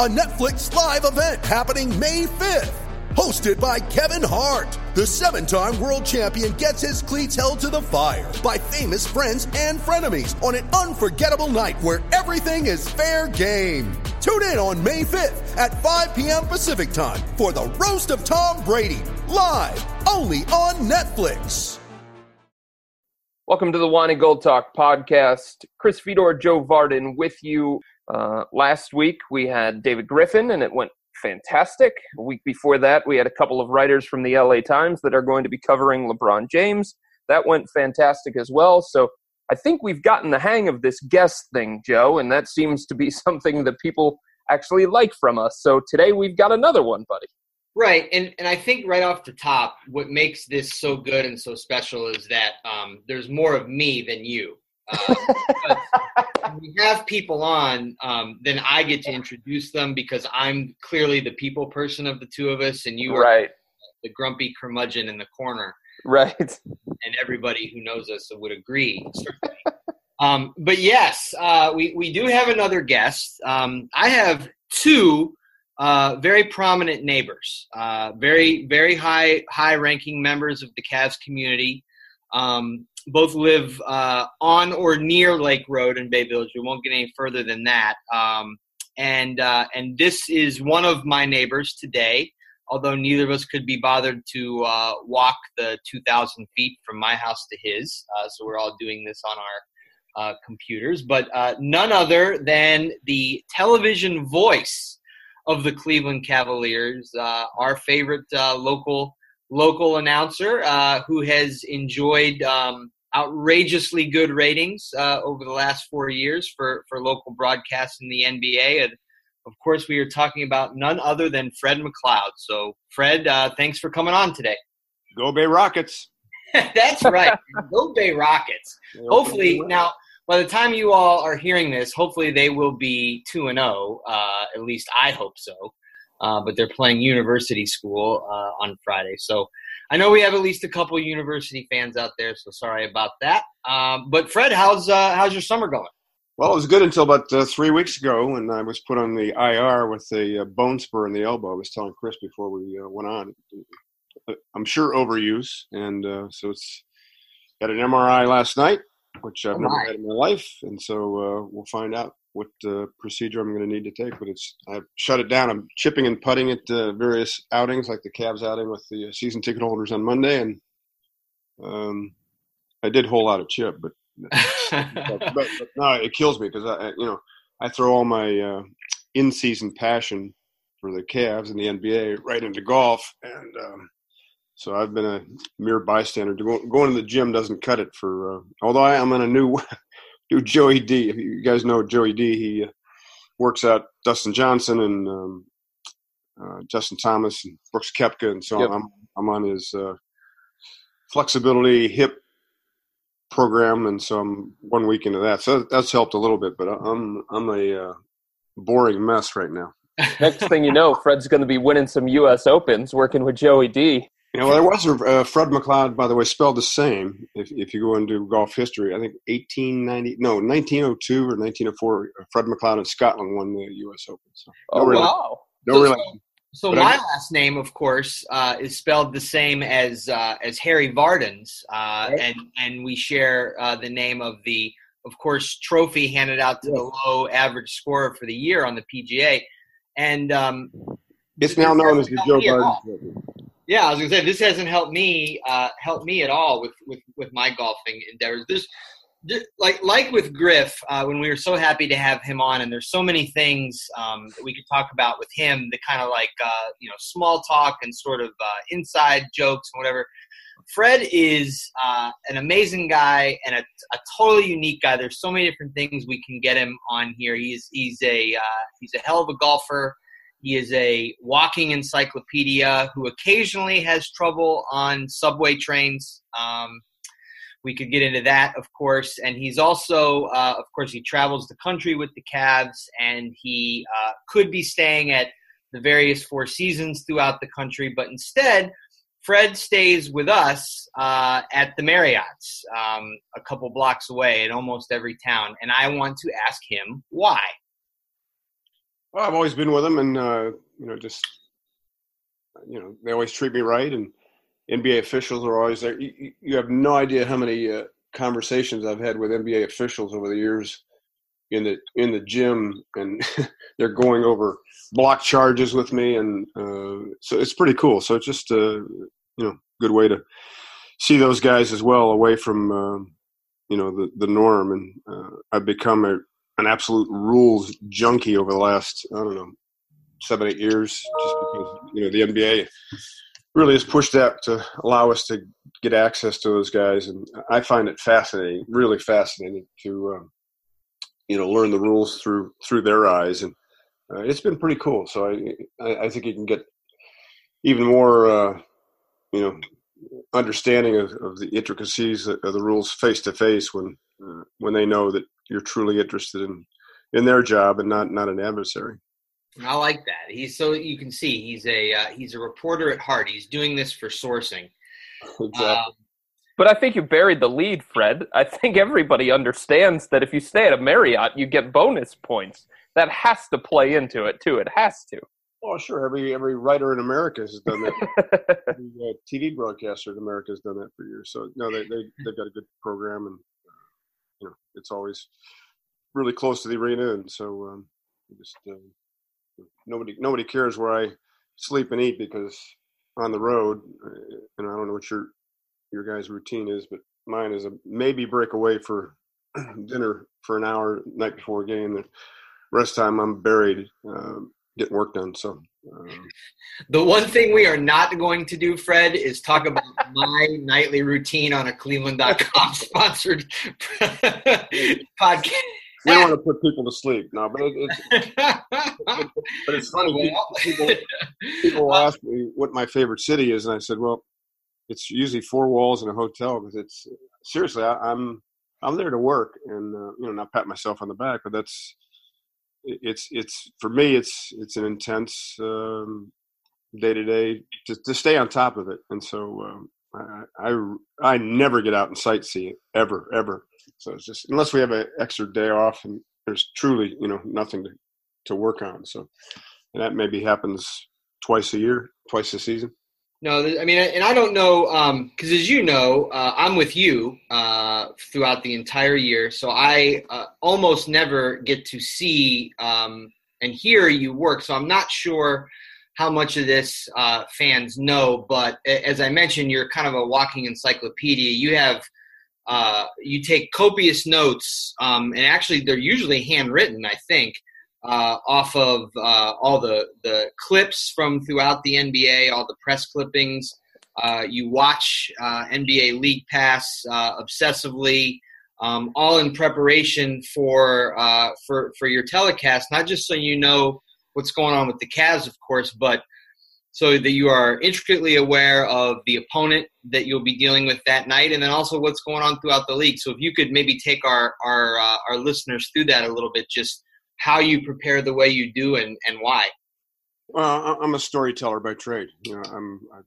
a Netflix live event happening May 5th. Hosted by Kevin Hart, the seven time world champion gets his cleats held to the fire by famous friends and frenemies on an unforgettable night where everything is fair game. Tune in on May 5th at 5 p.m. Pacific time for the Roast of Tom Brady, live only on Netflix. Welcome to the Wine and Gold Talk podcast. Chris Fedor, Joe Vardon with you. Uh, last week we had David Griffin, and it went fantastic. A week before that, we had a couple of writers from the LA Times that are going to be covering LeBron James. That went fantastic as well. So I think we've gotten the hang of this guest thing, Joe, and that seems to be something that people actually like from us. So today we've got another one, buddy. Right, and and I think right off the top, what makes this so good and so special is that um, there's more of me than you. When we have people on, um, then I get to introduce them because I'm clearly the people person of the two of us, and you are Right, the grumpy curmudgeon in the corner. right. and everybody who knows us would agree. um, but yes, uh, we we do have another guest. Um, I have two uh, very prominent neighbors, uh, very very high high ranking members of the Cavs community. Um, both live uh, on or near Lake Road in Bay Village. We won't get any further than that. Um, and uh, and this is one of my neighbors today although neither of us could be bothered to uh, walk the 2,000 feet from my house to his. Uh, so we're all doing this on our uh, computers. But uh, none other than the television voice of the Cleveland Cavaliers, our favorite local local announcer, who has enjoyed um, outrageously good ratings over the last four years for, for local broadcasts in the NBA. And of course, we are talking about none other than Fred McLeod. So, Fred, uh, thanks for coming on today. Go Bay Rockets. That's right. Go Bay Rockets. Hopefully, now, by the time you all are hearing this, hopefully they will be 2 and 0. Uh, at least I hope so. Uh, but they're playing University School uh, on Friday. So, I know we have at least a couple university fans out there, so sorry about that. Um, but Fred, how's uh, how's your summer going? Well, it was good until about uh, three weeks ago when I was put on the IR with a uh, bone spur in the elbow. I was telling Chris before we uh, went on. I'm sure overuse, and uh, so it's got an MRI last night, which I've Oh, never had in my life, and so uh, we'll find out what uh, procedure I'm going to need to take. But it's I've shut it down. I'm chipping and putting at uh, various outings, like the Cavs outing with the uh, season ticket holders on Monday, and um, I did whole lot of chip, but but, but no, it kills me because I, I- you know, I throw all my uh, in-season passion for the Cavs and the NBA right into golf, and um, so I've been a mere bystander. To go, going to the gym doesn't cut it for. Uh, although I am on a new, new Joey D. If you guys know Joey D, he uh, works out Dustin Johnson and um, uh, Justin Thomas and Brooks Koepka, and so Yep. I'm I'm on his uh, flexibility hip program, and so I'm one week into that. So that's helped a little bit, but I'm I'm a uh, boring mess right now. Next thing you know, Fred's going to be winning some U.S. Opens, working with Joey D. You know, there was a uh, Fred McLeod, by the way, spelled the same. If if you go into golf history, I think 1890, no, 1902 or 1904, Fred McLeod in Scotland won the U.S. Open. So Oh, rela- wow. no So- relation. So But my I- last name, of course, uh, is spelled the same as uh, as Harry Vardon's, uh, and and we share uh, the name of the, of course, trophy handed out to the low average scorer for the year on the PGA, and um, It's now known as the Joe me Yeah, I was gonna say this hasn't helped me uh, helped me at all with, with, with my golfing endeavors. There's th- like like with Griff uh, when we were so happy to have him on, and there's so many things um, that we could talk about with him. The kind of like uh, you know small talk and sort of uh, inside jokes and whatever. Fred is uh, an amazing guy and a, a, totally unique guy. There's so many different things we can get him on here. He's he's a uh, he's a hell of a golfer. He is a walking encyclopedia who occasionally has trouble on subway trains. Um, we could get into that, of course. And he's also, uh, of course, he travels the country with the Cavs, and he uh, could be staying at the various Four Seasons throughout the country, but instead, Fred stays with us uh, at the Marriott's, um, a couple blocks away in almost every town, and I want to ask him why. Well, I've always been with them, and uh, you know, just you know, they always treat me right, and NBA officials are always there. You, you have no idea how many uh, conversations I've had with NBA officials over the years in the in the gym, and they're going over block charges with me, and uh, so it's pretty cool. So it's just a you know good way to see those guys as well away from uh, you know the the norm, and uh, I've become a an absolute rules junkie over the last I don't know seven eight years, just because you know the NBA really has pushed that to allow us to get access to those guys, and I find it fascinating, really fascinating to um, you know learn the rules through through their eyes, and uh, it's been pretty cool. So I, I, I think you can get even more uh, you know understanding of, of the intricacies of the rules face to face when uh, when they know that you're truly interested in in their job and not not an adversary. I like that. He's so you can see he's a uh, he's a reporter at heart. He's doing this for sourcing. Exactly. Um, But I think you buried the lead, Fred. I think everybody understands that if you stay at a Marriott, you get bonus points. That has to play into it too. It has to. Oh, sure. Every every writer in America has done that. every uh, TV broadcaster in America has done that for years. So no, they they they've got a good program, and you know it's always really close to the arena, and so um, just uh, nobody nobody cares where I sleep and eat because on the road, uh, and I don't know what your your guys' routine is, but mine is a maybe break away for dinner for an hour night before a game. The rest time I'm buried uh, getting work done. So. Um, the one thing we are not going to do, Fred, is talk about my nightly routine on a Cleveland.com sponsored podcast. we don't want to put people to sleep. No, but it, it's but it's funny. People, people will ask me what my favorite city is, and I said, well, it's usually four walls and a hotel because it's seriously, I, am I'm, I'm there to work, and uh, you know, not pat myself on the back, but that's it's it's for me, it's it's an intense day to day to stay on top of it, and so. Um, I, I I never get out and sightsee ever ever so it's just unless we have an extra day off and there's truly, you know, nothing to, to work on. So that maybe happens twice a year, twice a season. No, I mean, and I don't know because, um, as you know, uh, I'm with you uh, throughout the entire year, so I uh, almost never get to see um, and hear you work. So I'm not sure how much of this uh, fans know, but as I mentioned, you're kind of a walking encyclopedia. You have uh, you take copious notes, um, and actually they're usually handwritten, I think, uh, off of uh, all the, the clips from throughout the NBA, all the press clippings. Uh, you watch uh, NBA League Pass uh, obsessively, um, all in preparation for, for, for your telecast, not just so you know what's going on with the Cavs, of course, but so that you are intricately aware of the opponent that you'll be dealing with that night, and then also what's going on throughout the league. So if you could maybe take our our uh, our listeners through that a little bit, just how you prepare the way you do and and why. Well, I'm a storyteller by trade. You know, I'm I've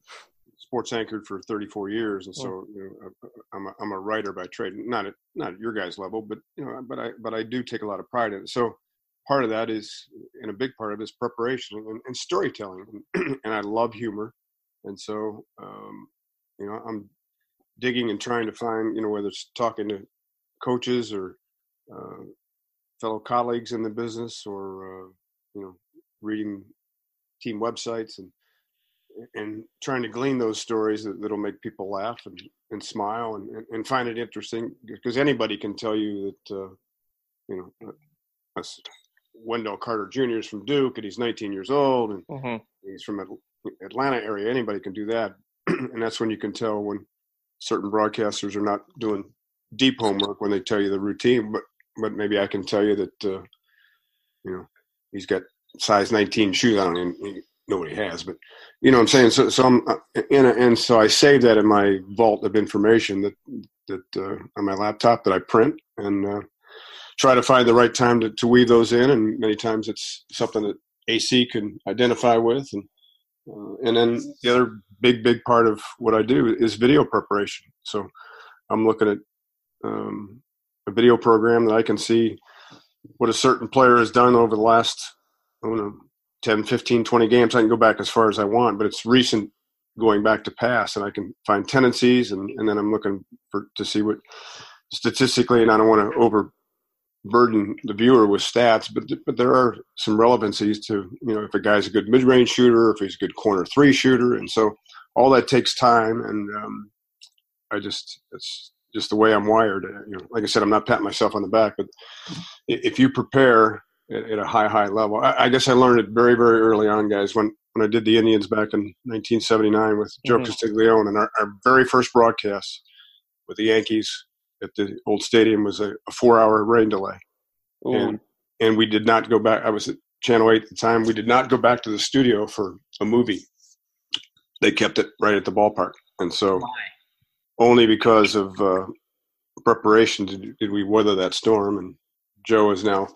sports anchored for 34 years, and so you know, I'm a, I'm a writer by trade. Not at not at your guys' level, but you know, but I but I do take a lot of pride in it. So part of that is, and a big part of it is preparation and, and storytelling. And, and, I love humor, and so um, you know I'm digging and trying to find you know whether it's talking to coaches or uh, fellow colleagues in the business or uh, you know reading team websites and and trying to glean those stories that, that'll make people laugh and, and smile and, and find it interesting because anybody can tell you that uh, you know Wendell Carter Jr. is from Duke, and he's 19 years old, and mm-hmm. he's from Atlanta area. Anybody can do that, and that's when you can tell when certain broadcasters are not doing deep homework when they tell you the routine, but but maybe I can tell you that uh, you know he's got size 19 shoes. Know what he has, but you know what I'm saying. So, so I'm and, and so I save that in my vault of information that that uh, on my laptop that I print and uh, try to find the right time to, to weave those in. And many times it's something that AC can identify with. And uh, and then the other big big part of what I do is video preparation. So I'm looking at um, a video program that I can see what a certain player has done over the last I don't know 10 15 20 games. I can go back as far as i want but it's recent going back to pass and i can find tendencies and, and then i'm looking for to see what statistically and i don't want to overburden the viewer with stats but but there are some relevancies to you know if a guy's a good mid-range shooter if he's a good corner three shooter and so all that takes time and um, i just it's just the way i'm wired you know like i said i'm not patting myself on the back but if you prepare at, at a high, high level. I, I, guess I learned it very, very early on, guys. When when I did the Indians back in 1979 with Joe mm-hmm. Castiglione, and our, our, very first broadcast with the Yankees at the old stadium was a, a four-hour rain delay, Ooh. and and we did not go back. I was at Channel Eight at the time. We did not go back to the studio for a movie. They kept it right at the ballpark, and so Why? Only because of uh, preparation did, did we weather that storm. And Joe is now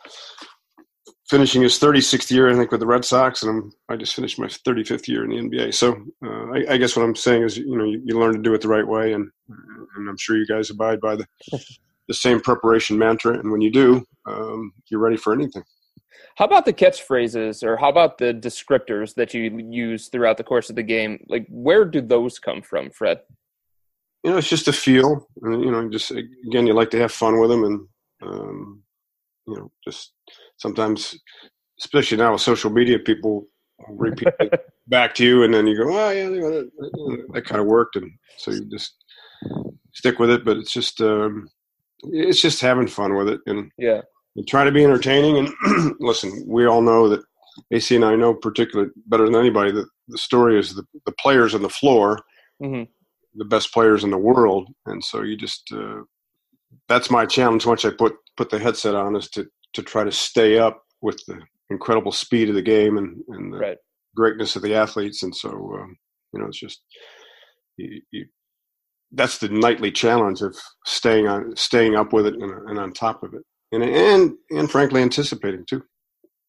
finishing his 36th year, I think, with the Red Sox, and I'm, I just finished my 35th year in the NBA. So uh, I, I, guess what I'm saying is, you know, you, you, learn to do it the right way, and and I'm sure you guys abide by the the same preparation mantra. And when you do, um, you're ready for anything. How about the catchphrases, or how about the descriptors that you use throughout the course of the game? Like, where do those come from, Fred? You know, it's just a feel. You know, just again, you like to have fun with them, and um, you know, just sometimes, especially now with social media, people repeat back to you, and then you go, "Oh yeah, that, that kind of worked," and so you just stick with it. But it's just um, it's just having fun with it, and yeah, and try to be entertaining. And listen, we all know that AC and I know particularly better than anybody that the story is the the players on the floor. Mm-hmm. The best players in the world, and so you just uh, that's my challenge once I put put the headset on is to to try to stay up with the incredible speed of the game and, and the right. greatness of the athletes. And so, um, you know, it's just you, you, that's the nightly challenge of staying on, staying up with it and, and on top of it, and and and frankly, anticipating too.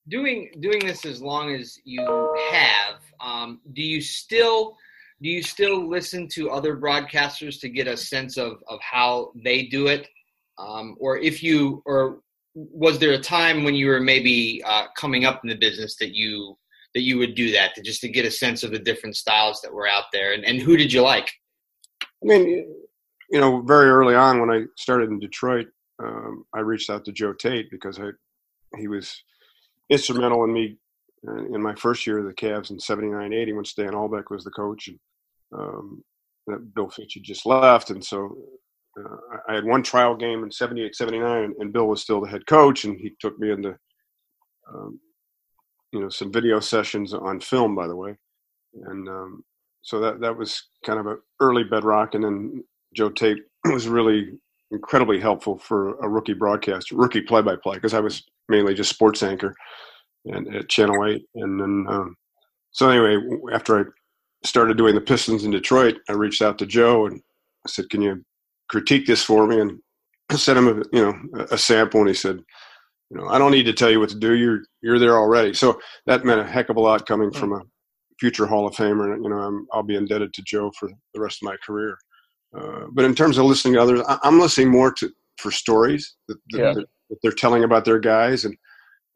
Doing doing this as long as you have, um, do you still? Do you still listen to other broadcasters to get a sense of, of how they do it? Um, or if you or was there a time when you were maybe uh, coming up in the business that you that you would do that to just to get a sense of the different styles that were out there? And, and who did you like? I mean you know very early on when i started in detroit um, i reached out to joe tait because i he was instrumental in me uh, in my first year of the Cavs in 79 80 when Stan Albeck was the coach and um, that Bill Fitch had just left. And so uh, I had one trial game in 78, 79, and, Bill was still the head coach, and he took me into, um, you know, some video sessions on film, by the way, and um, so that that was kind of an early bedrock. And then Joe Tait was really incredibly helpful for a rookie broadcaster, rookie play-by-play, because I was mainly just sports anchor and at Channel Eight, and then um, so anyway, after I started doing the Pistons in Detroit, I reached out to Joe and I said, "Can you critique this for me? And sent him a, you know a sample and he said you know i don't need to tell you what to do. You're you're there already. So that meant a heck of a lot coming from a future hall of famer. And you know I'm, i'll be indebted to joe for the rest of my career. Uh, but in terms of listening to others I, am listening more to for stories that, that, yeah. that, they're telling about their guys and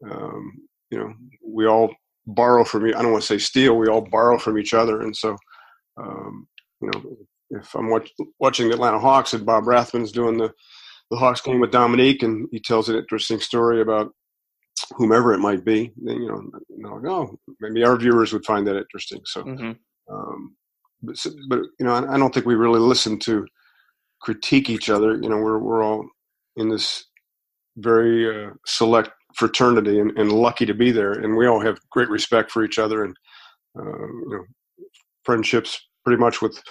um, you know we all borrow from you i don't want to say steal we all borrow from each other and so um, you know if I'm watch, watching the Atlanta Hawks and Bob Rathbun's doing the the Hawks game with Dominique, and he tells an interesting story about whomever it might be, then you know, know oh, maybe our viewers would find that interesting. So, mm-hmm. um, but, but you know, I, I, don't think we really listen to critique each other. You know, we're we're all in this very uh, select fraternity and, and, lucky to be there, and we all have great respect for each other, and uh, you know, friendships pretty much with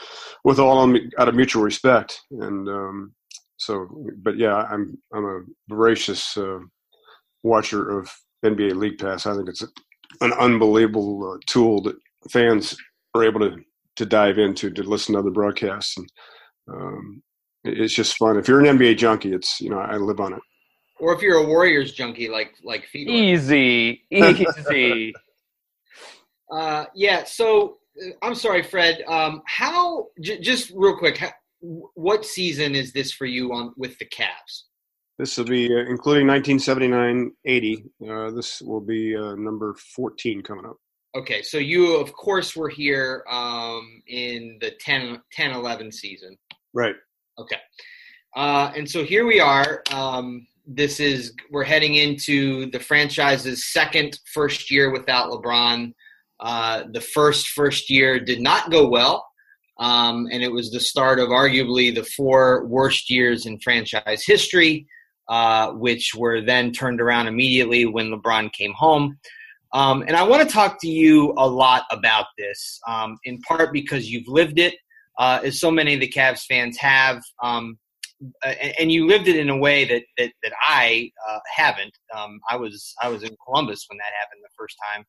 with all out of mutual respect. And um, so, but yeah, I'm I'm a voracious uh, watcher of NBA League Pass. I think it's an unbelievable uh, tool that fans are able to to dive into to listen to other broadcasts and um, it's just fun. If you're an NBA junkie, it's you know I live on it. Or if you're a Warriors junkie like like Fedor. Easy, easy. uh, yeah. So uh, I'm sorry, Fred. Um, how j- just real quick, how, what season is this for you on with the Cavs? This will be uh, including 1979-80. Uh, this will be uh, number 14 coming up. Okay, so you of course were here um, in the 10, 10 11 season. Right. Okay. Uh, and so here we are. Um, this is we're heading into the franchise's second first year without LeBron. Uh, the first first year did not go well, um, and it was the start of arguably the four worst years in franchise history, uh, which were then turned around immediately when LeBron came home. Um, and I want to talk to you a lot about this, um, in part because you've lived it, uh, as so many of the Cavs fans have, um, and, and, you lived it in a way that that, that I uh, haven't. Um, I was I was in Columbus when that happened the first time,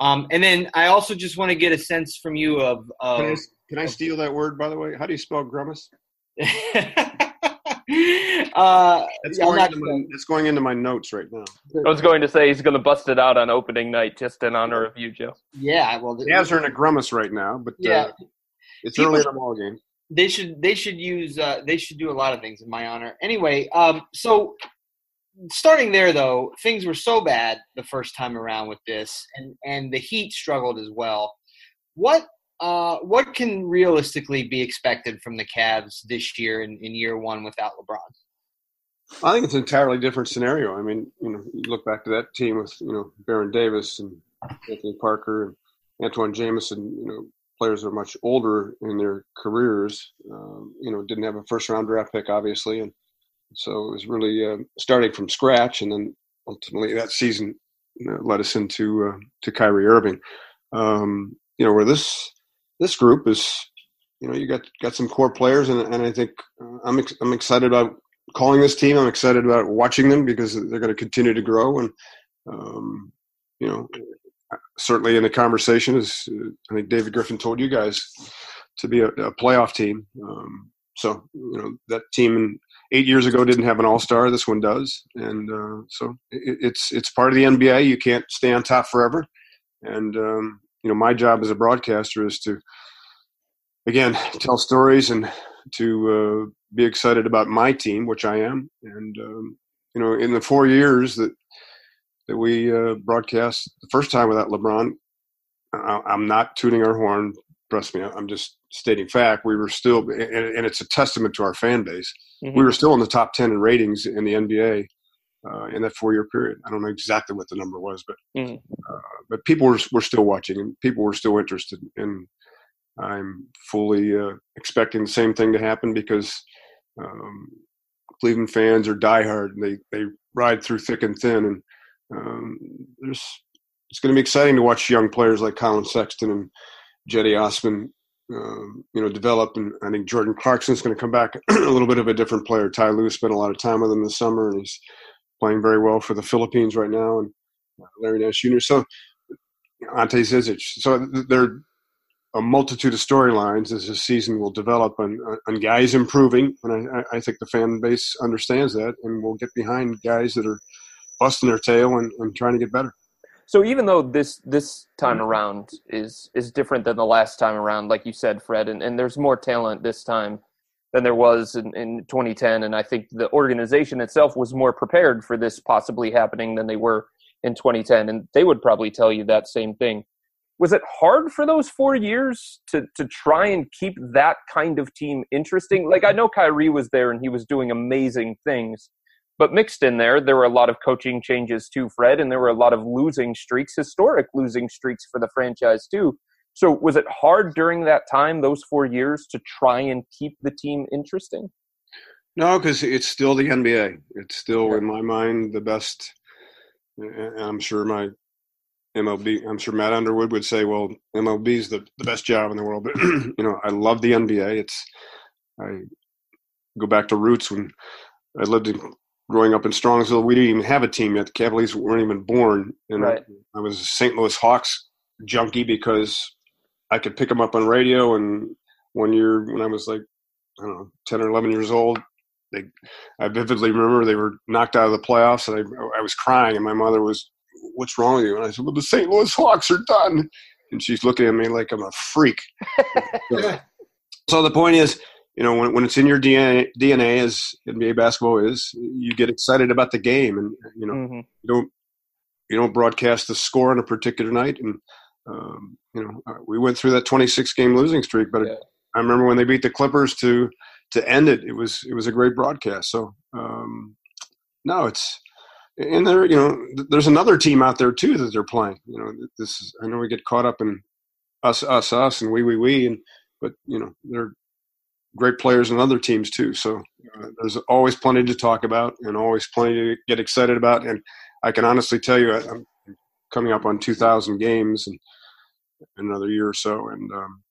um, and then I also just want to get a sense from you of. of can, I, can I steal that word by the way? How do you spell grimace? Uh, it's, going into my, it's going into my notes right now. I was going to say he's going to bust it out on opening night just in honor of you, Joe. Yeah, well, the Cavs are in a grimace right now, but yeah, uh, it's People, early in the ball game. They should they should use uh, they should do a lot of things in my honor. Anyway, um, so starting there though, things were so bad the first time around with this, and and the Heat struggled as well. What uh, what can realistically be expected from the Cavs this year in, in year one without LeBron? I think it's an entirely different scenario. I mean, you know, you look back to that team with you know Baron Davis and Anthony Parker and Antawn Jamison. You know, players are much older in their careers. Um, you know, didn't have a first round draft pick, obviously, and so it was really uh, starting from scratch. And then ultimately that season you know, led us into uh, to Kyrie Irving. Um, you know, where this this group is, you know, you got got some core players, and, and I think uh, I'm ex- I'm excited about calling this team. I'm excited about watching them because they're going to continue to grow, and um, you know, certainly in the conversation is I think David Griffin told you guys to be a, a playoff team. Um, so you know that team eight years ago didn't have an all star. This one does, and uh, so it, it's it's part of the NBA. You can't stay on top forever, and um, you know my job as a broadcaster is to again tell stories and to uh, be excited about my team, which I am. And um, you know, in the four years that that we uh, broadcast the first time without LeBron, I, I'm not tooting our horn. Trust me, I'm just stating fact. We were still, and, and it's a testament to our fan base. Mm-hmm. We were still in the top ten in ratings in the NBA uh, in that four year period. I don't know exactly what the number was, but mm-hmm. uh, but people were, were still watching and people were still interested. And I'm fully uh, expecting the same thing to happen because um, Cleveland fans are diehard and they they ride through thick and thin. And um, there's it's going to be exciting to watch young players like Collin Sexton and Cedi Osman um, you know, develop. And I think Jordan Clarkson's going to come back a little bit of a different player. Ty Lue spent a lot of time with him this summer, and he's playing very well for the Philippines right now, and uh, Larry Nance Jr. So Ante Zizic. So there are a multitude of storylines as the season will develop, and, and guys improving. And I, I, think the fan base understands that, and will get behind guys that are busting their tail and, and trying to get better. So even though this this time around is is different than the last time around, like you said, Fred, and, and there's more talent this time than there was in, in 2010. And I think the organization itself was more prepared for this possibly happening than they were in 2010. And they would probably tell you that same thing. Was it hard for those four years to, to try and keep that kind of team interesting? Like, I know Kyrie was there and he was doing amazing things, but mixed in there, there were a lot of coaching changes too, Fred, and there were a lot of losing streaks, historic losing streaks for the franchise too. So was it hard during that time, those four years, to try and keep the team interesting? No, because it's still the NBA. It's still, yeah. in my mind, the best. I'm sure my MLB. I'm sure Matt Underwood would say, "Well, MLB is the, the best job in the world." But you know, I love the NBA. It's I go back to roots when I lived in growing up in Strongsville. We didn't even have a team yet. The Cavaliers weren't even born, and Right. I, I was a St. Louis Hawks junkie because I could pick them up on radio. And one year when I was like, I don't know, ten or eleven years old, they I vividly remember they were knocked out of the playoffs, and I I was crying, and my mother was, "What's wrong with you?" And I said, "Well, the St. Louis Hawks are done." And she's looking at me like I'm a freak. so the point is, you know, when, when it's in your DNA, DNA as NBA basketball is, you get excited about the game, and you know, Mhm. you don't you don't broadcast the score on a particular night. And um, you know, uh, we went through that 26 game losing streak, but Yeah. I remember when they beat the Clippers to to end it. It was it was a great broadcast. So um, no, it's and there you know there's another team out there too that they're playing. You know, this is, I know we get caught up in us us us and we we we and but you know they're great players in other teams too. So uh, there's always plenty to talk about and always plenty to get excited about. And I can honestly tell you, I, I'm coming up on 2,000 games in another year or so, and um,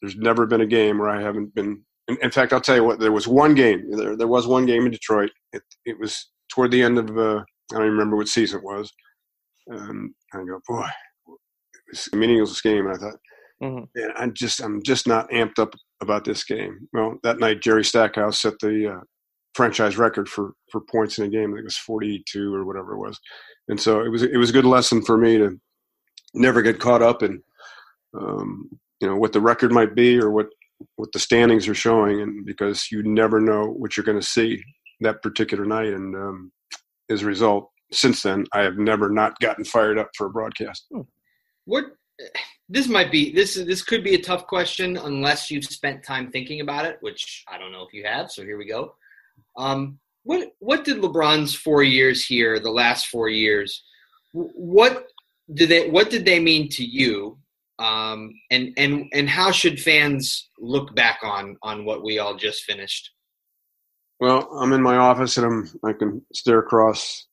there's never been a game where I haven't been. In, in fact, I'll tell you what. There was one game. There, there was one game in Detroit. It, it was toward the end of. Uh, I don't even remember what season it was. And I go, boy, it was a meaningless game. And I thought, Mhm. man, I'm just, I'm just not amped up about this game. Well, that night, Jerry Stackhouse set the uh, franchise record for for points in a game. I think it was 42 or whatever it was. And so it was, it was a good lesson for me to never get caught up in, um, you know, what the record might be or what what the standings are showing, and because you never know what you're going to see that particular night. And um, as a result, since then, I have never not gotten fired up for a broadcast. What this might be this this could be a tough question unless you've spent time thinking about it, which I don't know if you have. So here we go. Um, what what did LeBron's four years here, the last four years, what did they what did they mean to you? Um, and and and how should fans look back on on what we all just finished? Well, I'm in my office and I'm I can stare across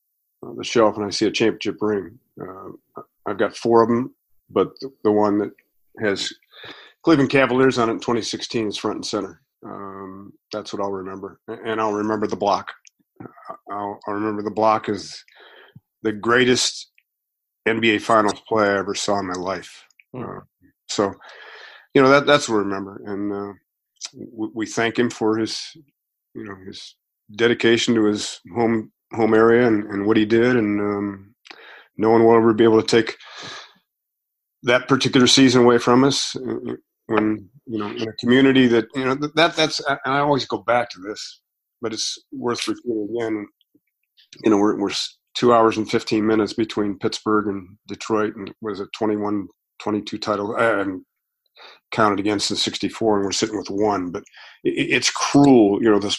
the shelf and I see a championship ring. Uh, I've got four of them, but the, the one that has Cleveland Cavaliers on it in 2016 is front and center. Um, that's what I'll remember, and I'll remember the block. I'll, I'll remember the block as the greatest NBA Finals play I ever saw in my life. Mhm. Uh, so, you know that that's what I remember, and uh, we, we thank him for his you know his dedication to his home home area and, and what he did and um, no one will ever be able to take that particular season away from us uh, when you know in a community that you know that that's and I always go back to this but it's worth repeating again. You know we're, we're two hours and 15 minutes between Pittsburgh and Detroit and was it 21 22 title and counted against in 64 and we're sitting with one but it, it's cruel you know the,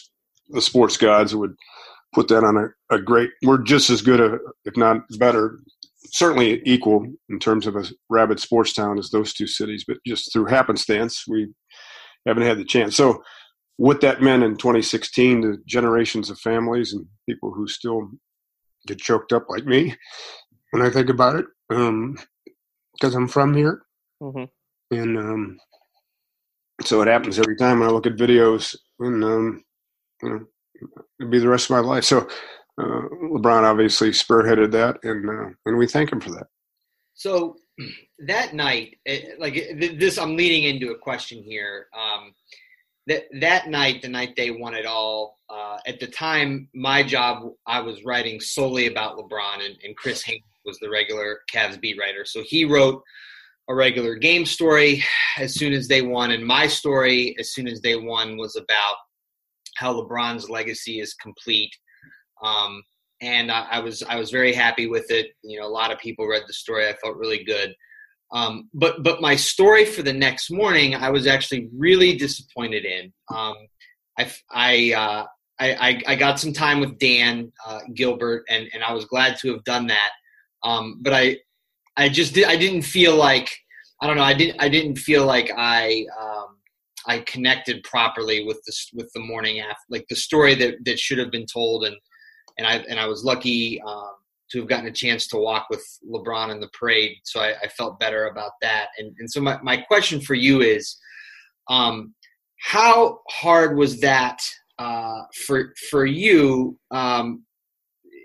the sports gods would put that on a, a great we're just as good a, if not better certainly equal in terms of a rabid sports town as those two cities but just through happenstance we haven't had the chance so what that meant in 2016 to generations of families and people who still get choked up like me when i think about it because i'm from here Mhm. and um, so it happens every time when I look at videos, and um, you know, it'd be the rest of my life. So LeBron obviously spearheaded that, and uh, and we thank him for that. So that night, eh, like eh, this, I'm leading into a question here. Um, that that night, the night they won it all. Uh, at the time, my job, I was writing solely about LeBron, and, and Chris Haynes was the regular Cavs beat writer. So he wrote a regular game story as soon as they won, and my story as soon as they won was about how LeBron's legacy is complete. Um, and I, I was I was very happy with it. You know, a lot of people read the story. I felt really good. Um, but but my story for the next morning, I was actually really disappointed in. Um, I I, uh, I I got some time with Dan uh, Gilbert, and and I was glad to have done that. Um, but I I just did, I didn't feel like I don't know I didn't I didn't feel like I um, I connected properly with this with the morning after like the story that that should have been told and and I and I was lucky um, to have gotten a chance to walk with LeBron in the parade, so I, I felt better about that. And and so my my question for you is, um, how hard was that uh, for for you um,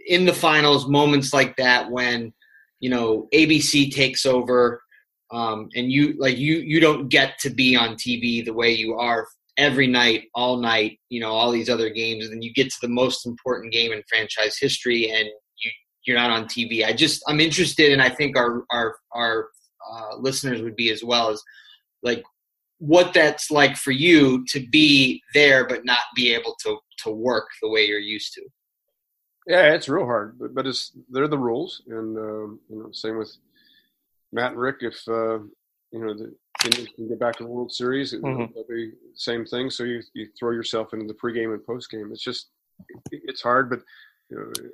in the finals? Moments like that when you know ABC takes over um, and you like you you don't get to be on TV the way you are every night, all night, you know, all these other games, and then you get to the most important game in franchise history, and you you're not on TV. I just I'm interested, and I think our our our uh, listeners would be as well as like what that's like for you to be there but not be able to to work the way you're used to. Yeah, it's real hard, but, but it's they're the rules, and um, you know, same with Matt and Rick. If uh, you know the Indians can get back to the World Series, it, Mhm. will be the same thing. So you you throw yourself into the pregame and postgame. It's just it's hard, but you know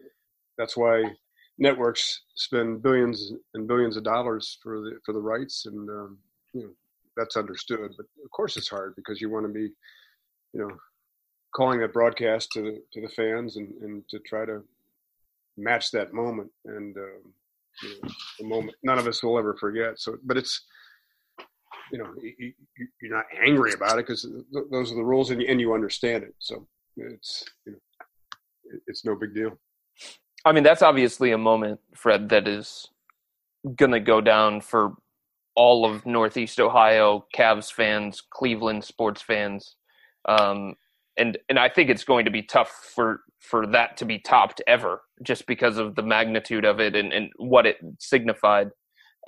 that's why networks spend billions and billions of dollars for the for the rights, and um, you know that's understood. But of course, it's hard because you want to be, you know, calling that broadcast to the to the fans and and to try to match that moment and um, you know, the moment none of us will ever forget. So, but it's you know you, you're not angry about it because th- those are the rules and you, and you understand it. So it's you know it's no big deal. I mean, that's obviously a moment, Fred, that is going to go down for all of Northeast Ohio, Cavs fans, Cleveland sports fans. Um, and and I think it's going to be tough for for that to be topped ever, just because of the magnitude of it and, and what it signified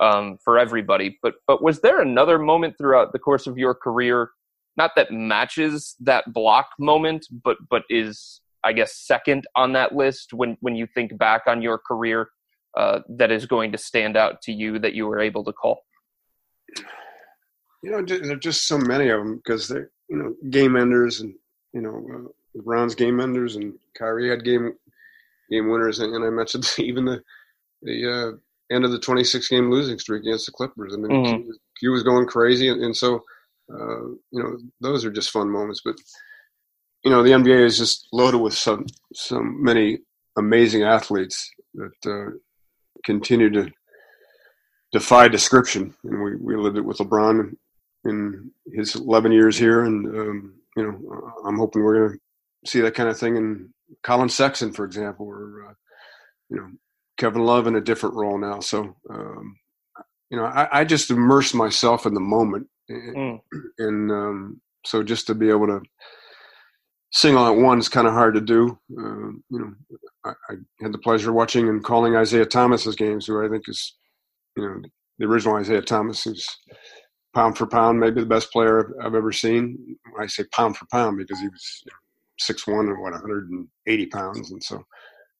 um, for everybody. But but was there another moment throughout the course of your career, not that matches that block moment, but but is I guess second on that list when when you think back on your career uh, that is going to stand out to you that you were able to call? You know, there are just so many of them because they're you know game enders and you know uh, LeBron's game enders and Kyrie had game game winners and, and I mentioned even the the uh, end of the 26 game losing streak against the Clippers. I mean, Mhm. Q, was- Q was going crazy, and, and so uh, you know those are just fun moments. But you know the NBA is just loaded with so so many amazing athletes that uh, continue to defy description. And we, we lived it with LeBron in his 11 years here, and um, you know I'm hoping we're going to see that kind of thing in Collin Sexton, for example, or uh, you know Kevin Love in a different role now. So um, you know I, I just immerse myself in the moment, and, Mm. and um, so just to be able to sing all at once kind of hard to do. Uh, you know, I, I had the pleasure of watching and calling Isaiah Thomas's games, who I think is, you know, the original Isiah Thomas, who's pound for pound maybe the best player I've, I've ever seen. I say pound for pound because he was six one and what 180 pounds, and so.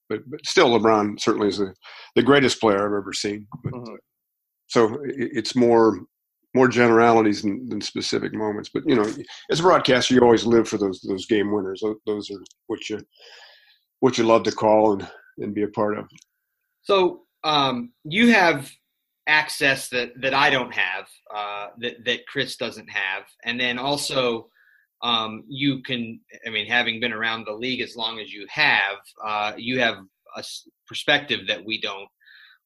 But, but still, LeBron certainly is the, the greatest player I've ever seen. But, Mhm. So it, it's more more generalities than, than specific moments. But you know, as a broadcaster, you always live for those those game winners. Those, those are what you what you love to call and and be a part of. So um, you have access that that I don't have, uh, that that Chris doesn't have, and then also um, you can. I mean, having been around the league as long as you have, uh, you have a perspective that we don't.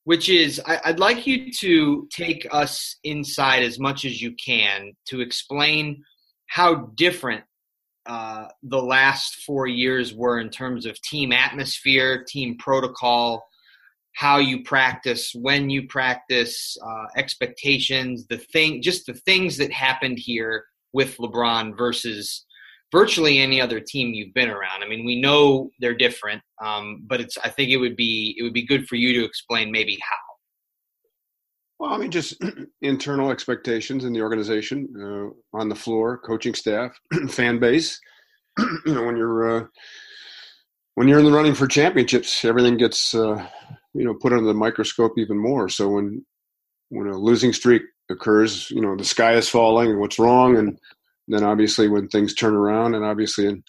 Which is, I, I'd like you to take us inside as much as you can to explain how different uh, the last four years were in terms of team atmosphere, team protocol, how you practice, when you practice, uh, expectations, the thing, just the things that happened here with LeBron versus virtually any other team you've been around. I mean, we know they're different, um, but it's. I think it would be it would be good for you to explain maybe how. Well, I mean, just internal expectations in the organization, uh, on the floor, coaching staff, fan base. you know, when you're uh, when you're in the running for championships, everything gets uh, you know put under the microscope even more. So when when a losing streak occurs, you know the sky is falling and what's wrong, and then obviously when things turn around, and obviously in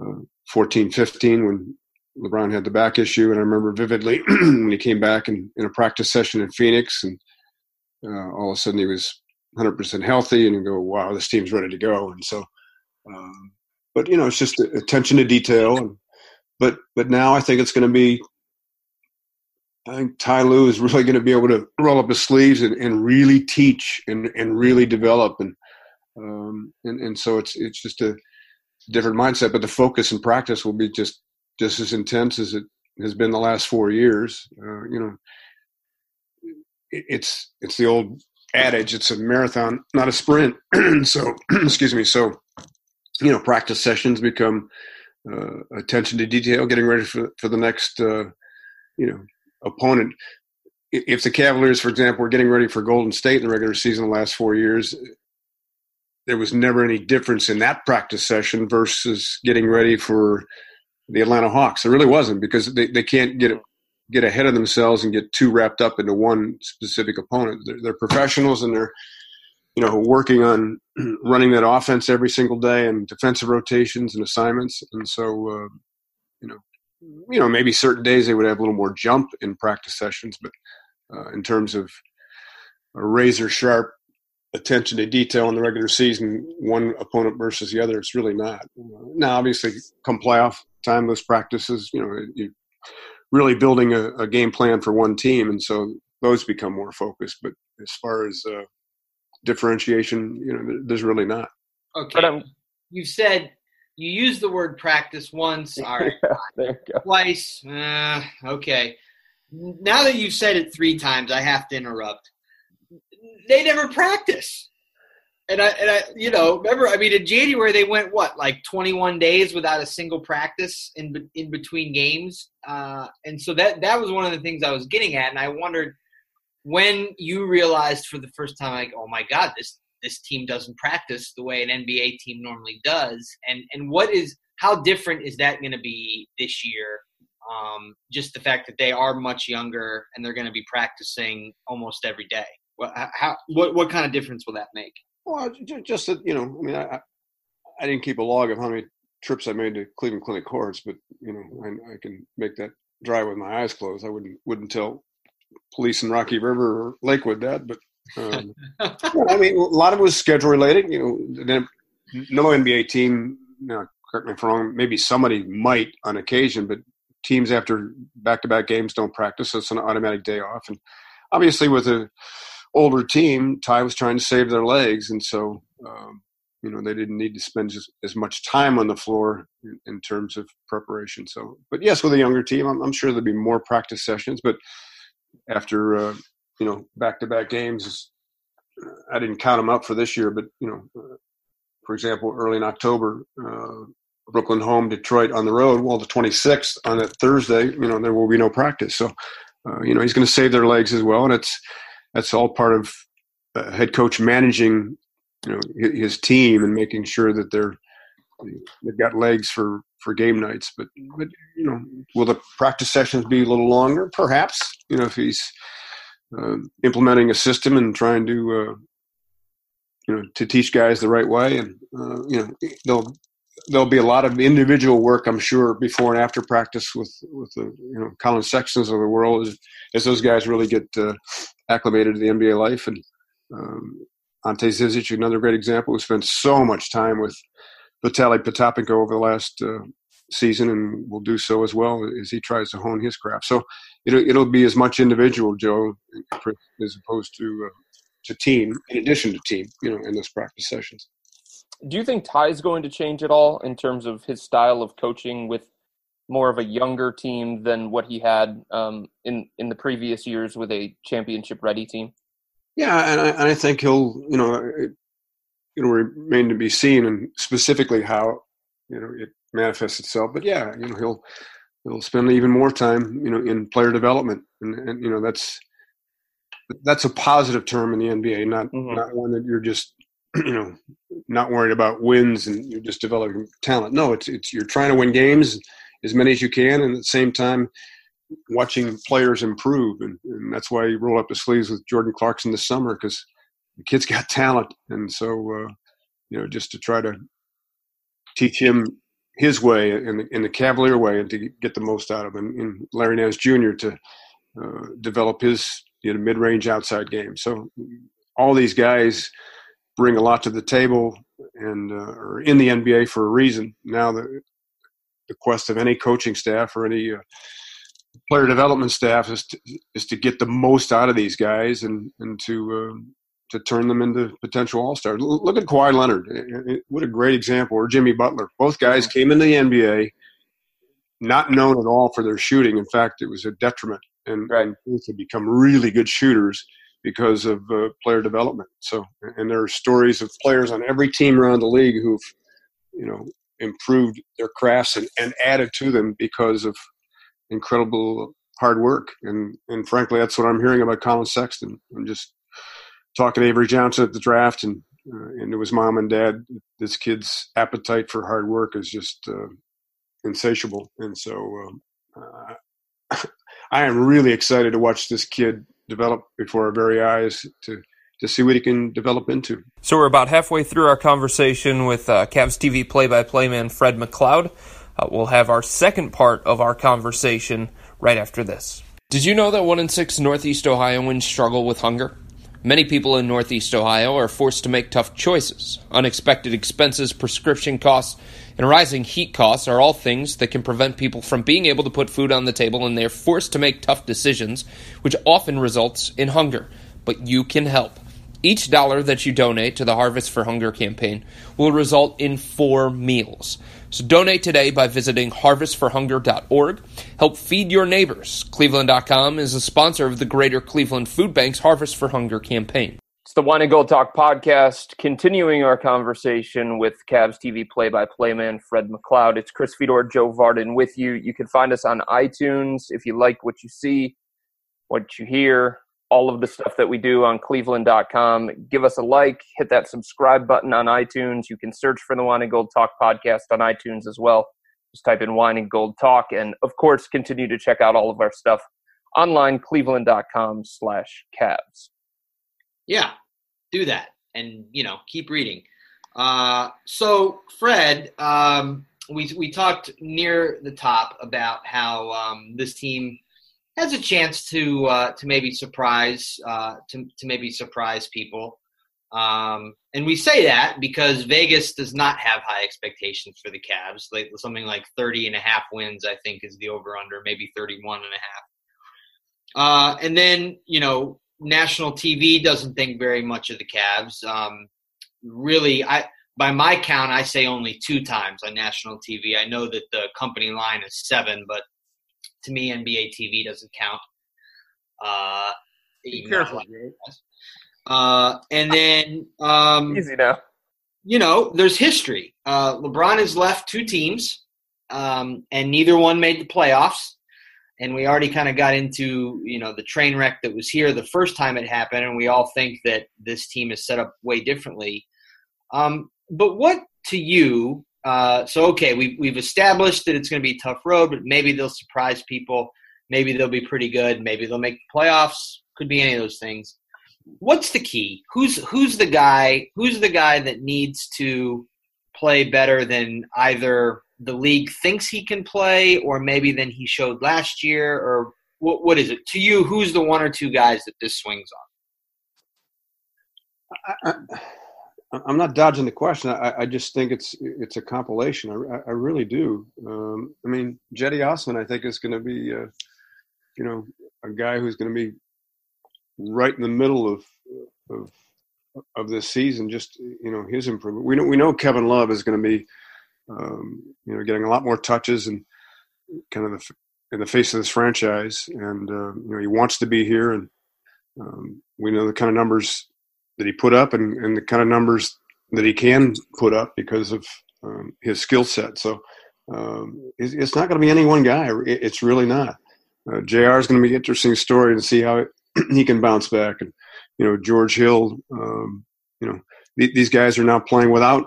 uh, 14, 15, when LeBron had the back issue, and I remember vividly when he came back in, in a practice session in Phoenix, and uh, all of a sudden he was 100% healthy, and you go, "Wow, this team's ready to go." And so, um, but you know, it's just attention to detail. And but but now I think it's going to be I think Ty Lue is really going to be able to roll up his sleeves and, and really teach and, and really develop and um, and and so it's it's just a different mindset. But the focus and practice will be just just as intense as it has been the last four years. Uh, you know, it, it's it's the old adage: it's a marathon, not a sprint. so, excuse me. So, you know, practice sessions become uh, attention to detail, getting ready for for the next, uh, you know, opponent. If the Cavaliers, for example, were getting ready for Golden State in the regular season the last four years, there was never any difference in that practice session versus getting ready for the Atlanta Hawks. There really wasn't because they, they can't get get ahead of themselves and get too wrapped up into one specific opponent. They're, they're professionals and they're you know working on running that offense every single day and defensive rotations and assignments. And so uh, you know you know maybe certain days they would have a little more jump in practice sessions, but uh, in terms of a razor sharp attention to detail in the regular season, one opponent versus the other. It's really not. Now, obviously, come playoff time, those practices, you know, you really building a, a, game plan for one team, and so those become more focused. But as far as uh, differentiation, you know, there's really not. Okay, but, you said you used the word practice once. All right, there you go. twice. Uh, okay. Now that you've said it three times, I have to interrupt they never practice. And I, and I, you know, remember, I mean, in January they went what, like 21 days without a single practice in in between games, uh, and so that that was one of the things I was getting at, and I wondered when you realized for the first time, like, oh my God, this this team doesn't practice the way an NBA team normally does, and and what is how different is that going to be this year? Um, just the fact that they are much younger and they're going to be practicing almost every day. What, how, what, what kind of difference will that make? Well, just that, you know, I mean, I, I didn't keep a log of how many trips I made to Cleveland Clinic courts, but you know, I, I can make that dry with my eyes closed. I wouldn't wouldn't tell police in Rocky River or Lakewood that, but um, I mean, a lot of it was schedule related. You know, no NBA team. You know, correct me if I'm wrong. Maybe somebody might on occasion, but teams after back-to-back games don't practice, so it's an automatic day off. And obviously, with a older team, Ty was trying to save their legs, and so um, you know they didn't need to spend just as much time on the floor in, in, terms of preparation. So, but yes, with a younger team, I'm, I'm sure there'll be more practice sessions. But after uh, you know back-to-back games, I didn't count them up for this year. But you know, uh, for example, early in October. Uh, Brooklyn home, Detroit on the road. Well, the 26th on a Thursday, you know, there will be no practice. So, uh, you know, he's going to save their legs as well. And it's, that's all part of a head coach managing you know his team and making sure that they're they've got legs for for game nights but but you know will the practice sessions be a little longer perhaps you know if he's uh, implementing a system and trying to uh, you know to teach guys the right way and uh, you know there'll there'll be a lot of individual work I'm sure before and after practice with with the you know Collin Sextons of the world as, as those guys really get uh, acclimated to the NBA life. And um, Ante Zizic, another great example, who spent so much time with Vitaly Potapenko over the last uh, season and will do so as well as he tries to hone his craft. So it'll, it'll be as much individual, Joe, as opposed to uh, to team, in addition to team, you know, in those practice sessions. Do you think Ty is going to change at all in terms of his style of coaching with more of a younger team than what he had um, in in the previous years with a championship ready team. Yeah, and I, and I think he'll you know it, it'll remain to be seen, and specifically how you know it manifests itself. But yeah, you know he'll he'll spend even more time you know in player development, and, and you know that's that's a positive term in the NBA, not mm-hmm. not one that you're just you know not worried about wins and you're just developing talent. No, it's it's you're trying to win games as many as you can, and at the same time, watching players improve. And, and that's why you roll up the sleeves with Jordan Clarkson this summer because the kid's got talent, and so uh, you know just to try to teach him his way in the, in the Cavalier way and to get the most out of him. And Larry Nance Jr. to uh, develop his you know mid-range outside game. So all these guys bring a lot to the table and uh, are in the NBA for a reason. Now the the quest of any coaching staff or any uh, player development staff is to, is to get the most out of these guys and and to uh, to turn them into potential all stars. Look at Kawhi Leonard. Eh, eh, eh, what a great example. Or Jimmy Butler. Both guys came into the NBA not known at all for their shooting. In fact, it was a detriment, and, right. and both have become really good shooters because of uh, player development. So, and there are stories of players on every team around the league who've, you know, improved their crafts and, and added to them because of incredible hard work. And and frankly, that's what I'm hearing about Collin Sexton. I'm just talking to Avery Johnson at the draft, and uh, and to his mom and dad. This kid's appetite for hard work is just uh, insatiable, and so um, uh, I am really excited to watch this kid develop before our very eyes to to see what he can develop into. So we're about halfway through our conversation with uh, Cavs TV play-by-play man Fred McLeod. Uh, we'll have our second part of our conversation right after this. Did you know that one in six Northeast Ohioans struggle with hunger? Many people in Northeast Ohio are forced to make tough choices. Unexpected expenses, prescription costs, and rising heat costs are all things that can prevent people from being able to put food on the table, and they're forced to make tough decisions, which often results in hunger. But you can help. Each dollar that you donate to the Harvest for Hunger campaign will result in four meals. So donate today by visiting harvestforhunger.org. Help feed your neighbors. Cleveland.com is a sponsor of the Greater Cleveland Food Bank's Harvest for Hunger campaign. It's the Wine and Gold Talk podcast, continuing our conversation with Cavs TV play-by-play man Fred McLeod. It's Chris Fedor, Joe Vardon with you. You can find us on iTunes if you like what you see, what you hear all of the stuff that we do on cleveland.com. Give us a like, hit that subscribe button on iTunes. You can search for the Wine and Gold Talk podcast on iTunes as well. Just type in Wine and Gold Talk. And of course, continue to check out all of our stuff online, cleveland.com slash Cavs. Yeah, do that. And, you know, keep reading. Uh, so, Fred, um, we, we talked near the top about how um, this team – has a chance to uh, to maybe surprise uh, to to maybe surprise people. Um, and we say that because Vegas does not have high expectations for the Cavs. Like something like 30 and a half wins, I think, is the over under, maybe 31 and a half. Uh, and then, you know, national TV doesn't think very much of the Cavs. Um, really, I by my count, I say only two times on national TV. I know that the company line is seven, but to me, NBA TV doesn't count. Uh, Be careful. Uh, and then um, easy now. You know, there's history. Uh, LeBron has left two teams, um, and neither one made the playoffs. And we already kind of got into you know the train wreck that was here the first time it happened, and we all think that this team is set up way differently. Um, but what to you uh, so okay, we, we've established that it's going to be a tough road, but maybe they'll surprise people. Maybe they'll be pretty good. Maybe they'll make the playoffs. Could be any of those things. What's the key? Who's who's the guy? Who's the guy that needs to play better than either the league thinks he can play, or maybe than he showed last year, or what? What is it to you? Who's the one or two guys that this swings on? I, I, I'm not dodging the question. I, I, just think it's it's a compilation. I, I really do. Um, I mean, Cedi Osman, I think, is going to be, uh, you know, a guy who's going to be right in the middle of of of this season. Just you know, his improvement. We know we know Kevin Love is going to be, um, you know, getting a lot more touches and kind of the, in the face of this franchise. And uh, you know, he wants to be here, and um, we know the kind of numbers that he put up and, and the kind of numbers that he can put up because of um, his skill set. So um, it's, it's, not going to be any one guy. It, it's really not. Uh, Jr. is going to be an interesting story to see how he can bounce back. And you know George Hill. Um, you know th- these guys are now playing without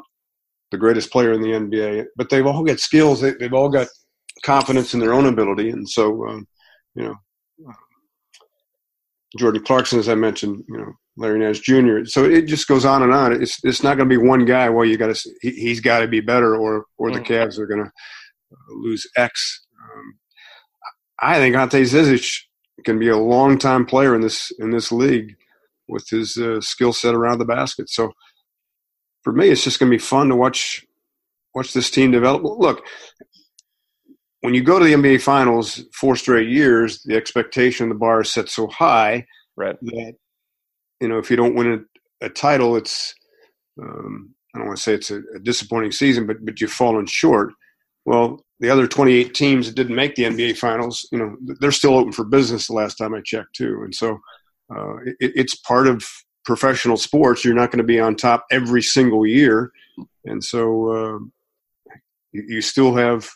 the greatest player in the NBA, but they've all got skills. They, have all got confidence in their own ability, and so um, you know. Uh, Jordan Clarkson, as I mentioned, you know, Larry Nance Jr. So it just goes on and on. It's it's not going to be one guy. Well, you got to he, has got to be better, or or the mm. Cavs are going to lose X. Um, I think Ante Zizic can be a long time player in this in this league with his uh, skill set around the basket. So for me, it's just going to be fun to watch watch this team develop. Look, when you go to the NBA Finals four straight years, the expectation, the bar is set so high right. that you know if you don't win a, a title, it's um, I don't want to say it's a, a, disappointing season, but but you've fallen short. Well, the other 28 teams that didn't make the NBA Finals, you know, they're still open for business. The last time I checked, too, and so uh, it, it's part of professional sports. You're not going to be on top every single year, and so uh, you, you, still have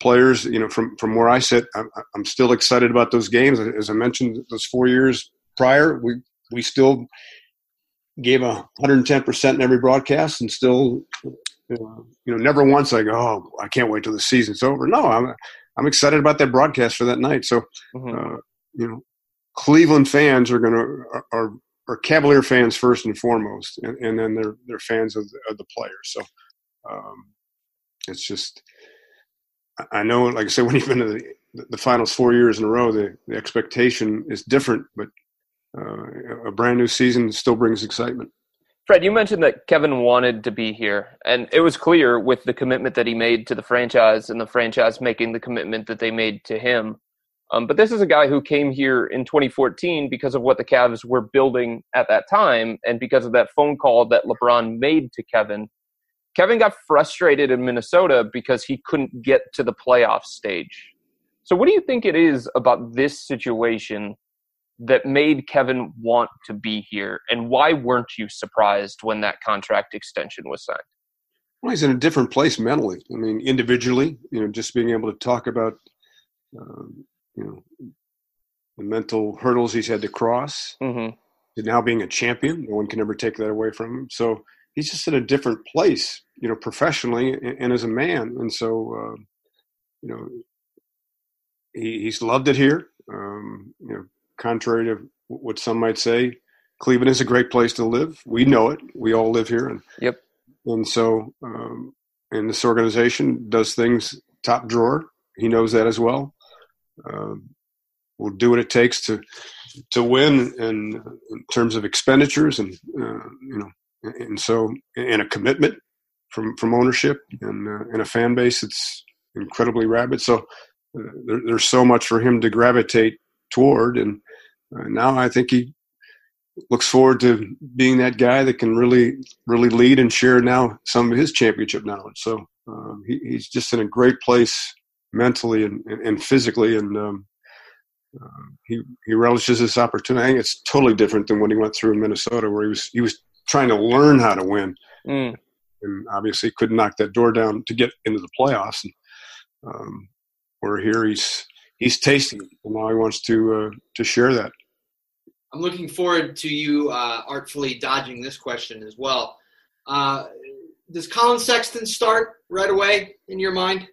players. You know, from from where I sit, I'm, I'm still excited about those games. As I mentioned, those four years prior, we we still gave a 110% in every broadcast and still you know never once i go oh i can't wait till the season's over no i'm i'm excited about that broadcast for that night so mm-hmm. uh, you know cleveland fans are going to are are cavalier fans first and foremost and, and then they're they're fans of the, of the players so um, it's just i know like i said when you've been to the, the finals four years in a row the, the expectation is different but uh, a brand new season still brings excitement. Fred, you mentioned that Kevin wanted to be here, and it was clear with the commitment that he made to the franchise and the franchise making the commitment that they made to him. Um, but this is a guy who came here in 2014 because of what the Cavs were building at that time and because of that phone call that LeBron made to Kevin. Kevin got frustrated in Minnesota because he couldn't get to the playoff stage. So, what do you think it is about this situation that made Kevin want to be here? And why weren't you surprised when that contract extension was signed? Well, he's in a different place mentally. I mean, individually, you know, just being able to talk about, um, you know, the mental hurdles he's had to cross. Mm-hmm. now being a champion, no one can ever take that away from him. So he's just in a different place, you know, professionally and, and as a man. And so, uh, you know, he, he's loved it here. Um, you know, contrary to what some might say, Cleveland is a great place to live. We know it. We all live here, and yep. And so, um, and this organization does things top drawer. He knows that as well. Um, we'll do what it takes to to win, and in terms of expenditures, and uh, you know, and so and a commitment from from ownership and uh, and a fan base that's incredibly rabid. So uh, there, there's so much for him to gravitate toward, and uh, now I think he looks forward to being that guy that can really, really lead and share now some of his championship knowledge. So um, he, he's just in a great place mentally and, and, and physically, and um, uh, he he relishes this opportunity. I think it's totally different than what he went through in Minnesota, where he was he was trying to learn how to win, mm. and obviously couldn't knock that door down to get into the playoffs. And, um, where here he's he's tasting it, and now he wants to uh, to share that. I'm looking forward to you uh, artfully dodging this question as well. Uh, does Collin Sexton start right away in your mind?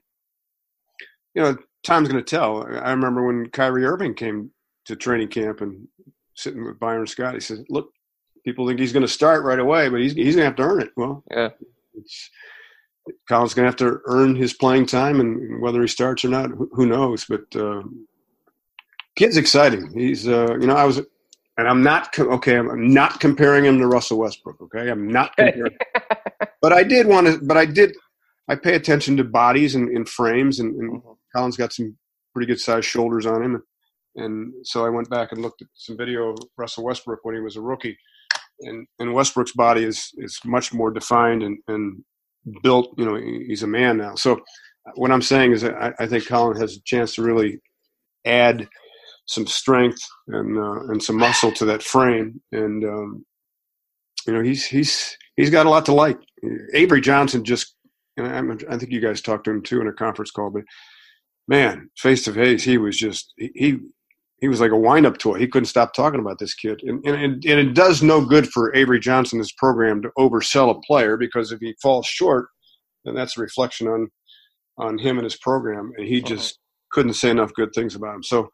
You know, time's going to tell. I remember when Kyrie Irving came to training camp and sitting with Byron Scott. He said, "Look, people think he's going to start right away, but he's he's going to have to earn it." Well, yeah. It's, Collin's going to have to earn his playing time, and whether he starts or not, who knows? But uh, kid's exciting. He's, uh, you know, I was, and I'm not okay. I'm not comparing him to Russell Westbrook. Okay, I'm not comparing. but I did want to. But I did. I pay attention to bodies and, and frames, and, and mm-hmm. Collin's got some pretty good sized shoulders on him, and so I went back and looked at some video of Russell Westbrook when he was a rookie, and and Westbrook's body is is much more defined and and built. You know, he's a man now. So what I'm saying is, I, I think Collin has a chance to really add some strength and uh, and some muscle to that frame, and um, you know, he's he's he's got a lot to like. Avery Johnson just, and I think you guys talked to him too in a conference call, but man, face to face, he was just he he was like a wind-up toy. He couldn't stop talking about this kid, and, and, and it does no good for Avery Johnson, program, to oversell a player because if he falls short, then that's a reflection on on him and his program, and he just couldn't say enough good things about him. So,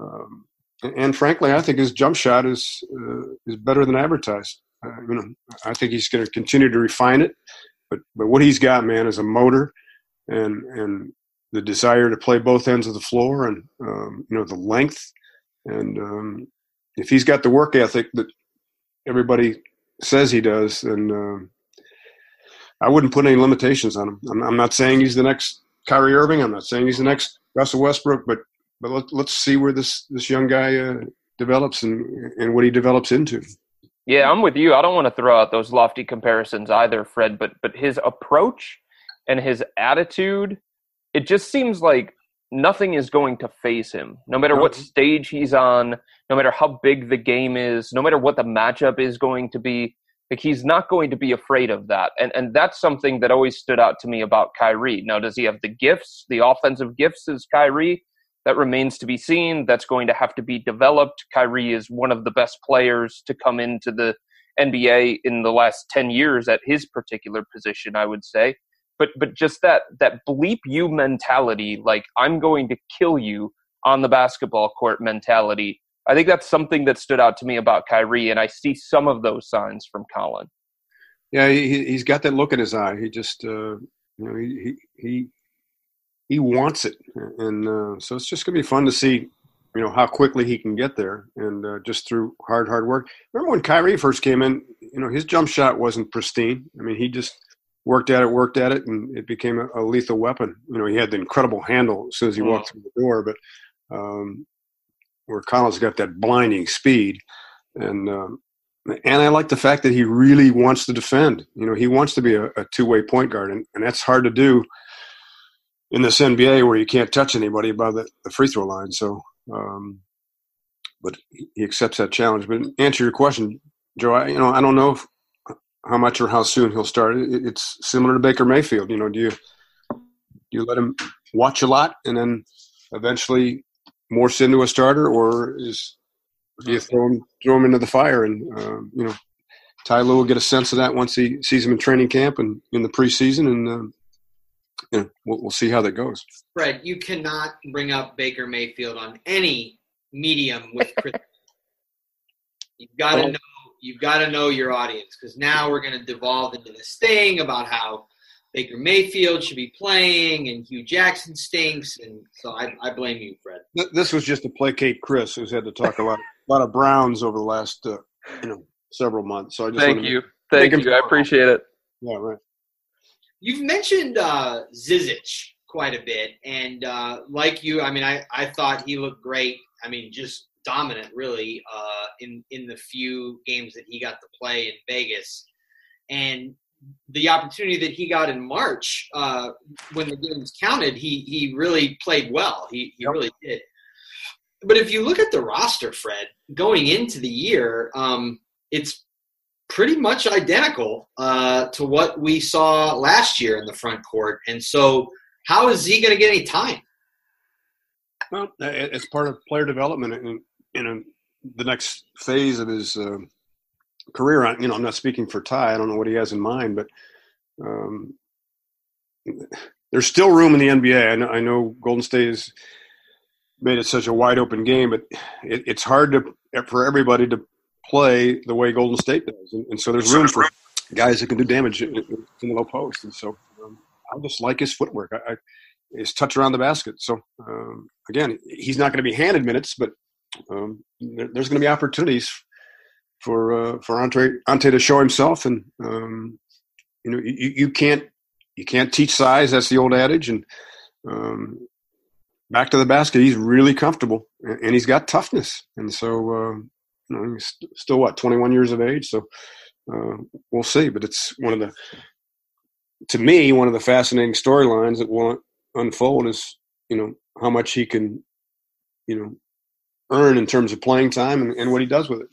um, and, and, frankly, I think his jump shot is uh, is better than advertised. Uh, you know, I think he's going to continue to refine it, but but what he's got, man, is a motor, and and the desire to play both ends of the floor, and um, you know the length and um, if he's got the work ethic that everybody says he does, then uh, I wouldn't put any limitations on him. I'm, I'm, not saying he's the next Kyrie Irving. I'm not saying he's the next Russell Westbrook, but but let, let's see where this this young guy uh, develops and and what he develops into. Yeah, I'm with you. I don't want to throw out those lofty comparisons either, Fred, but but his approach and his attitude, it just seems like nothing is going to faze him. No matter what stage he's on, no matter how big the game is, no matter what the matchup is going to be, like he's not going to be afraid of that. And and that's something that always stood out to me about Kyrie. Now, does he have the gifts, the offensive gifts as Kyrie? That remains to be seen. That's going to have to be developed. Kyrie is one of the best players to come into the NBA in the last 10 years at his particular position, I would say. But but just that that bleep you mentality, like I'm going to kill you on the basketball court mentality. I think that's something that stood out to me about Kyrie, and I see some of those signs from Collin. Yeah, he, he's got that look in his eye. He just, uh, you know, he he he wants it, and uh, so it's just gonna be fun to see, you know, how quickly he can get there, and uh, just through hard, hard work. Remember when Kyrie first came in? You know, his jump shot wasn't pristine. I mean, he just worked at it, worked at it, and it became a, a lethal weapon. You know, he had the incredible handle as soon as he walked through the door, but um, where Collin's got that blinding speed, and um, and I like the fact that he really wants to defend. You know, he wants to be a, a two way point guard, and, and that's hard to do in this NBA where you can't touch anybody above the, the free throw line. So, um, but he accepts that challenge. But answer your question, Joe. I, you know, I don't know if, how much or how soon he'll start. It, it's similar to Baker Mayfield. You know, do you do you let him watch a lot and then eventually morphs into a starter, or is do you throw him throw him into the fire and uh, you know Ty Lue will get a sense of that once he sees him in training camp and in the preseason, and uh, you know, we'll, we'll, see how that goes. Fred, you cannot bring up Baker Mayfield on any medium with Chris. you've got to know. You've got to know your audience because now we're going to devolve into this thing about how Baker Mayfield should be playing and Hue Jackson stinks, and so I, I blame you, Fred. This was just to placate Chris, who's had to talk a lot, a lot of Browns over the last, uh, you know, several months. So I just thank you, thank you, I appreciate it. Yeah, right. You've mentioned uh, Zizic quite a bit, and uh, like you, I mean, I, I thought he looked great. I mean, just dominant, really, uh, in in the few games that he got to play in Vegas, and the opportunity that he got in March uh, when the games counted, he he really played well. He he yep. really did. But if you look at the roster, Fred, going into the year, um, it's pretty much identical uh, to what we saw last year in the front court. And so, how is he going to get any time? Well, it's part of player development in, in the next phase of his uh, career. You know, I'm not speaking for Ty. I don't know what he has in mind, but um, there's still room in the NBA. I know, I know Golden State has made it such a wide open game, but it, it's hard to for everybody to play the way Golden State does, and, and so there's room for guys that can do damage in, in the low post. And so um, I just like his footwork. I, I, his touch around the basket. So um, again, he's not going to be handed minutes, but um, there, there's going to be opportunities for uh, for Ante Ante to show himself, and um, you know you, you can't you can't teach size. That's the old adage. And um, back to the basket, he's really comfortable, and he's got toughness. And so uh, you know, he's still what 21 years of age. So uh, we'll see. But it's one of the to me one of the fascinating storylines that will unfold is you know how much he can you know earn in terms of playing time and, and what he does with it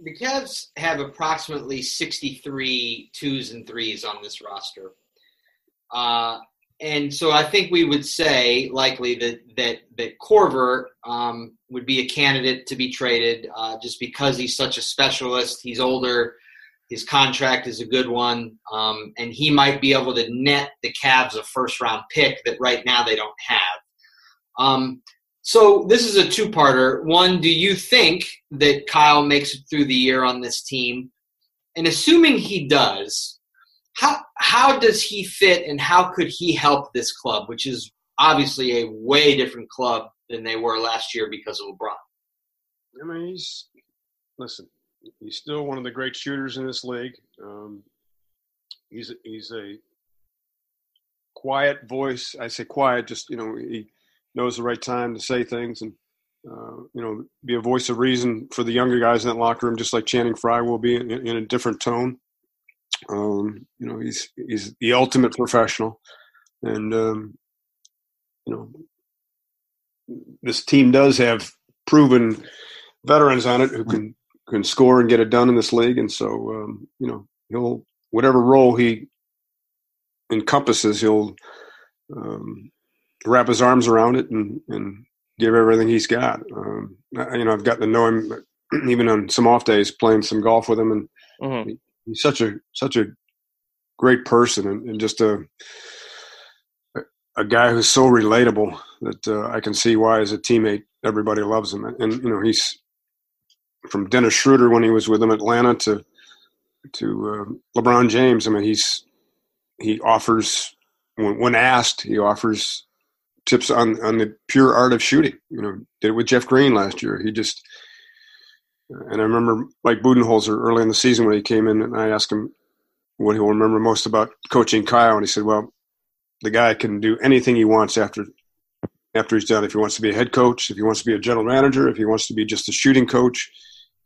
the Cavs have approximately 63 twos and threes on this roster. Uh, and so I think we would say likely that that that Korver um, would be a candidate to be traded uh, just because he's such a specialist. He's older, his contract is a good one, um, and he might be able to net the Cavs a first round pick that right now they don't have. Um, so this is a two-parter. One, do you think that Kyle makes it through the year on this team? And assuming he does, how how does he fit and how could he help this club, which is obviously a way different club than they were last year because of LeBron? I mean, he's listen. He's still one of the great shooters in this league. Um, he's he's a quiet voice. I say quiet, just you know, he knows the right time to say things, and uh, you know, be a voice of reason for the younger guys in that locker room, just like Channing Frye will be in, in a different tone. Um, you know, he's he's the ultimate professional, and um, you know, this team does have proven veterans on it who can can score and get it done in this league, and so um, you know, he'll whatever role he encompasses, he'll um, wrap his arms around it and, and give everything he's got. Um, you know, I've gotten to know him even on some off days, playing some golf with him, and mm-hmm. he's such a such a great person and, and just a a guy who's so relatable that uh, I can see why, as a teammate, everybody loves him. And, and you know, he's from Dennis Schroeder when he was with him Atlanta to to uh, LeBron James. I mean, he's he offers when, when asked, he offers tips on on the pure art of shooting. You know, did it with Jeff Green last year. He just and I remember Mike Budenholzer early in the season when he came in, and I asked him what he'll remember most about coaching Kyle, and he said, "Well, the guy can do anything he wants after after he's done. If he wants to be a head coach, if he wants to be a general manager, if he wants to be just a shooting coach,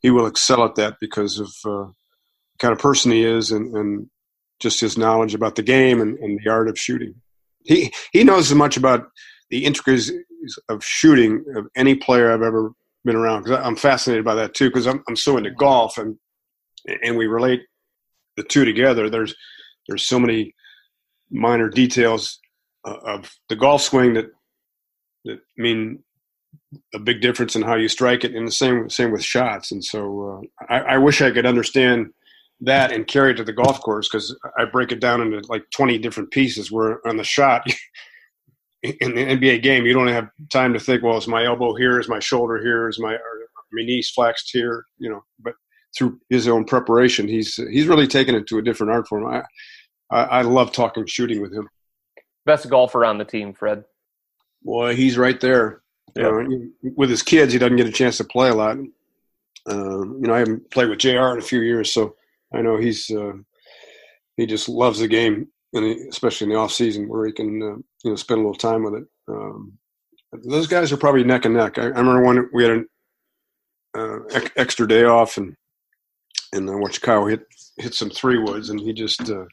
he will excel at that because of uh, the kind of person he is and, and just his knowledge about the game and, and the art of shooting. He he knows as much about the intricacies of shooting of any player I've ever been around because I'm fascinated by that too because I'm I'm so into golf and and we relate the two together. There's there's so many minor details uh, of the golf swing that that mean a big difference in how you strike it, and the same same with shots. And so uh, I, I, wish I could understand that and carry it to the golf course because I break it down into like 20 different pieces. Where on the shot in the NBA game, you don't have time to think. Well, is my elbow here? Is my shoulder here? Is my my knees flexed here? You know, but through his own preparation, he's he's really taken it to a different art form. I, I, I love talking shooting with him. Best golfer on the team, Fred. Boy, he's right there. You know, with his kids, he doesn't get a chance to play a lot. Um, you know, I haven't played with Jr. in a few years, so I know he's uh, he just loves the game, and especially in the off season where he can uh, you know spend a little time with it. Um, those guys are probably neck and neck. I, I remember when we had an uh, extra day off, and and I watched Kyle hit hit some three woods, and he just uh,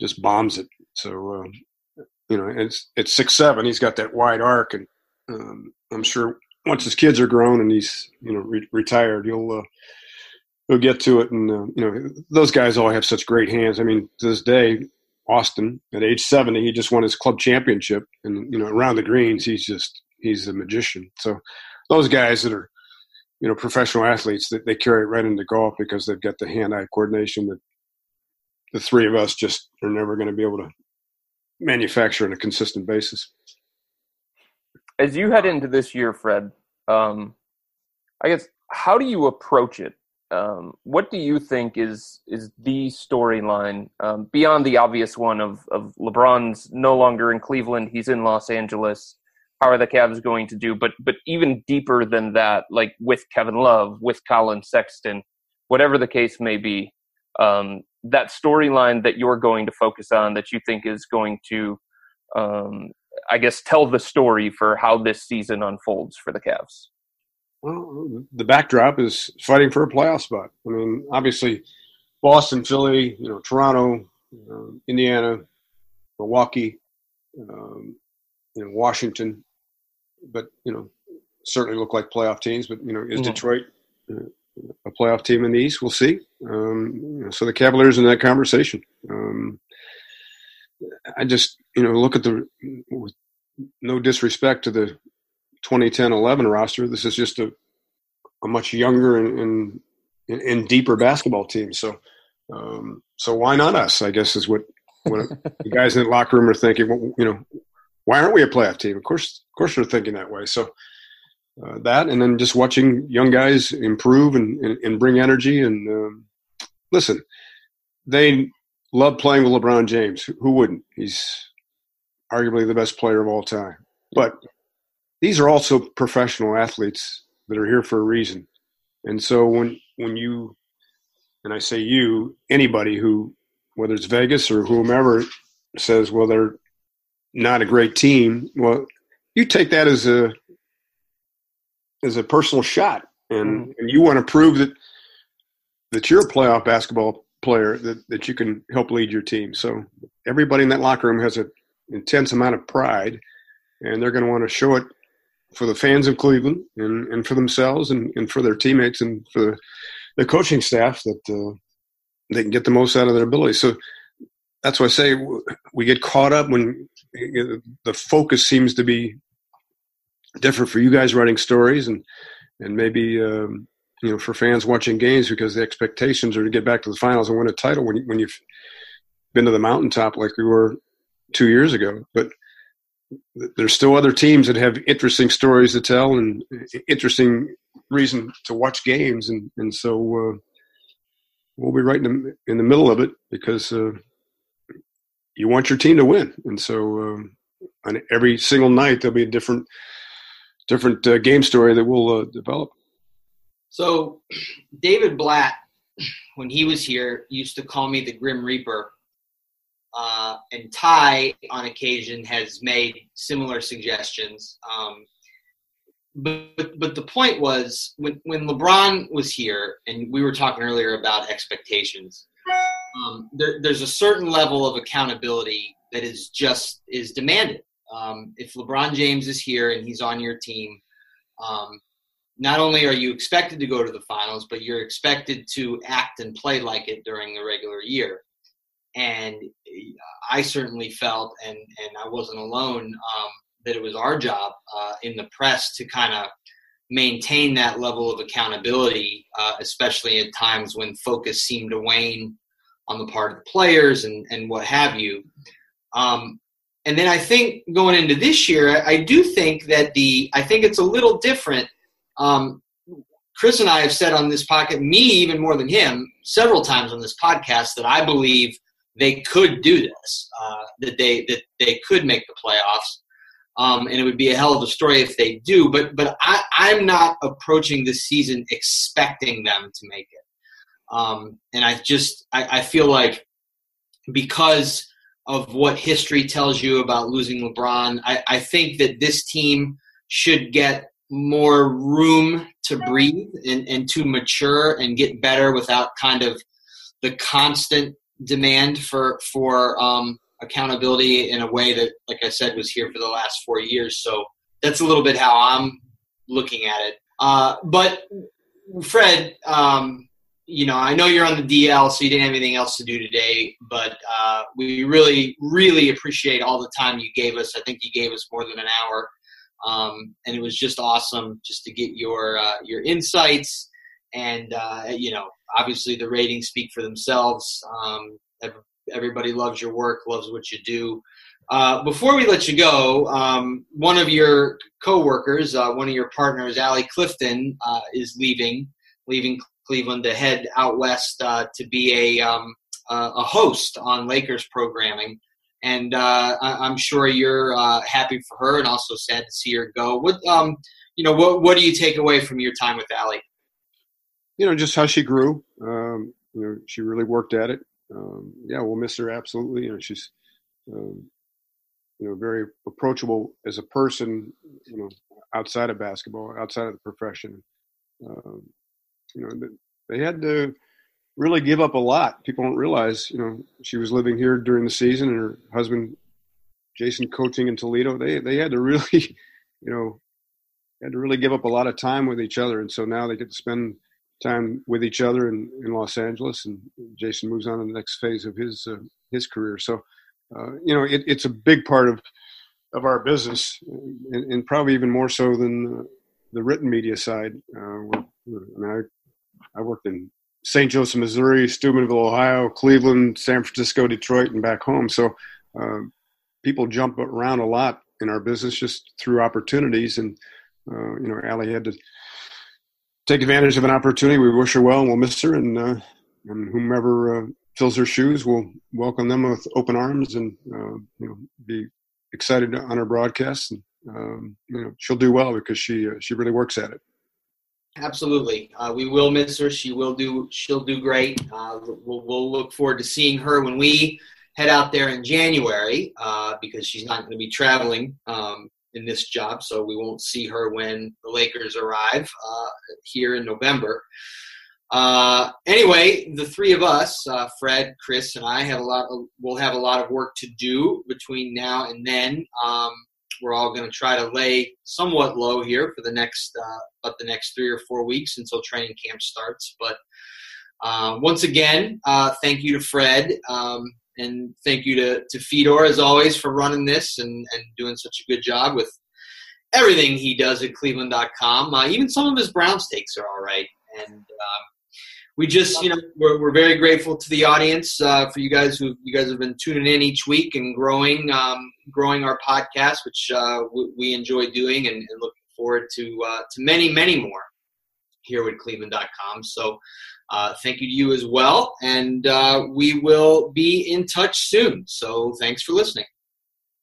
just bombs it. So uh, you know, it's it's six seven. He's got that wide arc, and um, I'm sure once his kids are grown and he's you know re- retired, he'll uh, he'll get to it. And uh, you know, those guys all have such great hands. I mean, to this day, Austin at age seventy, he just won his club championship, and you know, around the greens, he's just he's a magician. So those guys that are you know professional athletes that they carry it right into golf because they've got the hand-eye coordination that the three of us just are never going to be able to manufacture on a consistent basis. As you head into this year, Fred, um, I guess how do you approach it? Um, what do you think is is the storyline um, beyond the obvious one of of LeBron's no longer in Cleveland, he's in Los Angeles how are the Cavs going to do? But but even deeper than that, like with Kevin Love, with Collin Sexton, whatever the case may be, um, that storyline that you're going to focus on that you think is going to, um, I guess, tell the story for how this season unfolds for the Cavs. Well, the backdrop is fighting for a playoff spot. I mean, obviously, Boston, Philly, you know, Toronto, uh, Indiana, Milwaukee, um, you know, Washington, but you know, certainly look like playoff teams. But you know, is mm-hmm. Detroit uh, a playoff team in the East? We'll see. Um, so the Cavaliers in that conversation. Um, I just you know look at the no disrespect to the 2010-11 roster. This is just a, a much younger and, and, and deeper basketball team. So um, so why not us? I guess is what what the guys in the locker room are thinking. Well, you know, why aren't we a playoff team? Of course, of course, they're thinking that way. So uh, that, and then just watching young guys improve and, and, and bring energy. And um, listen, they love playing with LeBron James. Who wouldn't? He's arguably the best player of all time. But these are also professional athletes that are here for a reason. And so when when you and I say you, anybody who whether it's Vegas or whomever says, well, they're not a great team. Well, you take that as a as a personal shot, and, hmm. and you want to prove that that you're a playoff basketball player that, that you can help lead your team. So everybody in that locker room has an intense amount of pride, and they're going to want to show it for the fans of Cleveland and, and for themselves and, and for their teammates and for the, coaching staff that uh, they can get the most out of their ability. So that's why I say we get caught up when the focus seems to be different for you guys writing stories and and maybe um, you know for fans watching games because the expectations are to get back to the finals and win a title when when you've been to the mountaintop like we were two years ago. But there's still other teams that have interesting stories to tell and interesting reason to watch games, and and so uh, we'll be right in the in the middle of it because uh, you want your team to win, and so um, on every single night there'll be a different different uh, game story that we'll uh, develop. So, David Blatt, when he was here, used to call me the Grim Reaper uh, and Ty, on occasion, has made similar suggestions. Um, but, but, but the point was when when LeBron was here, and we were talking earlier about expectations. Um, there, there's a certain level of accountability that is just is demanded. Um, if LeBron James is here and he's on your team, um, not only are you expected to go to the finals, but you're expected to act and play like it during the regular year and I certainly felt, and and I wasn't alone, um, that it was our job uh, in the press to kind of maintain that level of accountability, uh, especially at times when focus seemed to wane on the part of the players and and what have you. Um, and then I think going into this year, I, I, do think that the I think it's a little different. Um, Chris and I have said on this podcast, me even more than him, several times on this podcast, that I believe they could do this, uh, that they that they could make the playoffs. Um, and it would be a hell of a story if they do. But but I, I'm not approaching this season expecting them to make it. Um, and I just I, I feel like because of what history tells you about losing LeBron, I, I think that this team should get more room to breathe and, and to mature and get better without kind of the constant demand for for um, accountability in a way that, like I said, was here for the last four years. So that's a little bit how I'm looking at it. Uh, but Fred, um, you know, I know you're on the DL, so you didn't have anything else to do today. But uh, we really, really appreciate all the time you gave us. I think you gave us more than an hour, um, and it was just awesome just to get your uh, your insights and uh, you know obviously the ratings speak for themselves. Um, everybody loves your work, loves what you do. Uh, before we let you go, um, one of your coworkers, uh, one of your partners, Allie Clifton, uh, is leaving, leaving Cleveland to head out west uh, to be a um, a host on Lakers programming. And uh, I- am sure you're uh, happy for her, and also sad to see her go. What um, you know, what what do you take away from your time with Allie? You know, just how she grew. Um, you know, she really worked at it. Um, yeah, we'll miss her absolutely. You know, she's, um, you know, very approachable as a person. You know, outside of basketball, outside of the profession. Um, you know, they had to really give up a lot. People don't realize. You know, she was living here during the season, and her husband, Jason, coaching in Toledo. They they had to really, you know, had to really give up a lot of time with each other, and so now they get to spend time with each other in, in Los Angeles, and Jason moves on to the next phase of his uh, his career. So, uh, you know, it, it's a big part of of our business, and, and probably even more so than the written media side. Uh, I mean, I I worked in St. Joseph, Missouri, Steubenville, Ohio, Cleveland, San Francisco, Detroit, and back home. So, uh, people jump around a lot in our business just through opportunities, and uh, you know, Allie had to take advantage of an opportunity. We wish her well, and we'll miss her. And, uh, and whomever uh, fills her shoes, we'll welcome them with open arms and uh, you know be excited on her broadcast. And um, you know she'll do well because she uh, she really works at it. Absolutely, uh, we will miss her. She will do. She'll do great. Uh, we'll, we'll look forward to seeing her when we head out there in January because she's not going to be traveling um, in this job, so we won't see her when the Lakers arrive uh, here in November. Uh, anyway, the three of us, uh, Fred, Chris, and I, have a lot. We'll have a lot of work to do between now and then. Um, we're all going to try to lay somewhat low here for the next uh, about the next three or four weeks until training camp starts. But uh, once again, uh, thank you to Fred. Um, and thank you to, to Fedor as always for running this and, and doing such a good job with everything he does at cleveland.com. Uh, even some of his Browns takes are all right. And um, we just, you know, we're, we're very grateful to the audience uh, for you guys who you guys have been tuning in each week and growing, um, growing our podcast, which uh, we, we, enjoy doing and, and, looking forward to uh, to many, many more here with Cleveland.com. So uh, thank you to you as well, and uh, we will be in touch soon. So thanks for listening.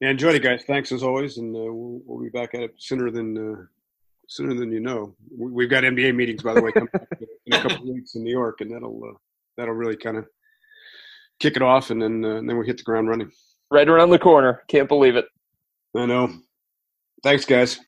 Yeah, enjoy it, guys. Thanks as always, and uh, we'll, we'll, be back at it sooner than sooner than you know. We've got NBA meetings, by the way, coming up in a couple of weeks in New York, and that'll uh, that'll really kind of kick it off, and then uh, and then we hit the ground running. Right around the corner. Can't believe it. I know. Thanks, guys.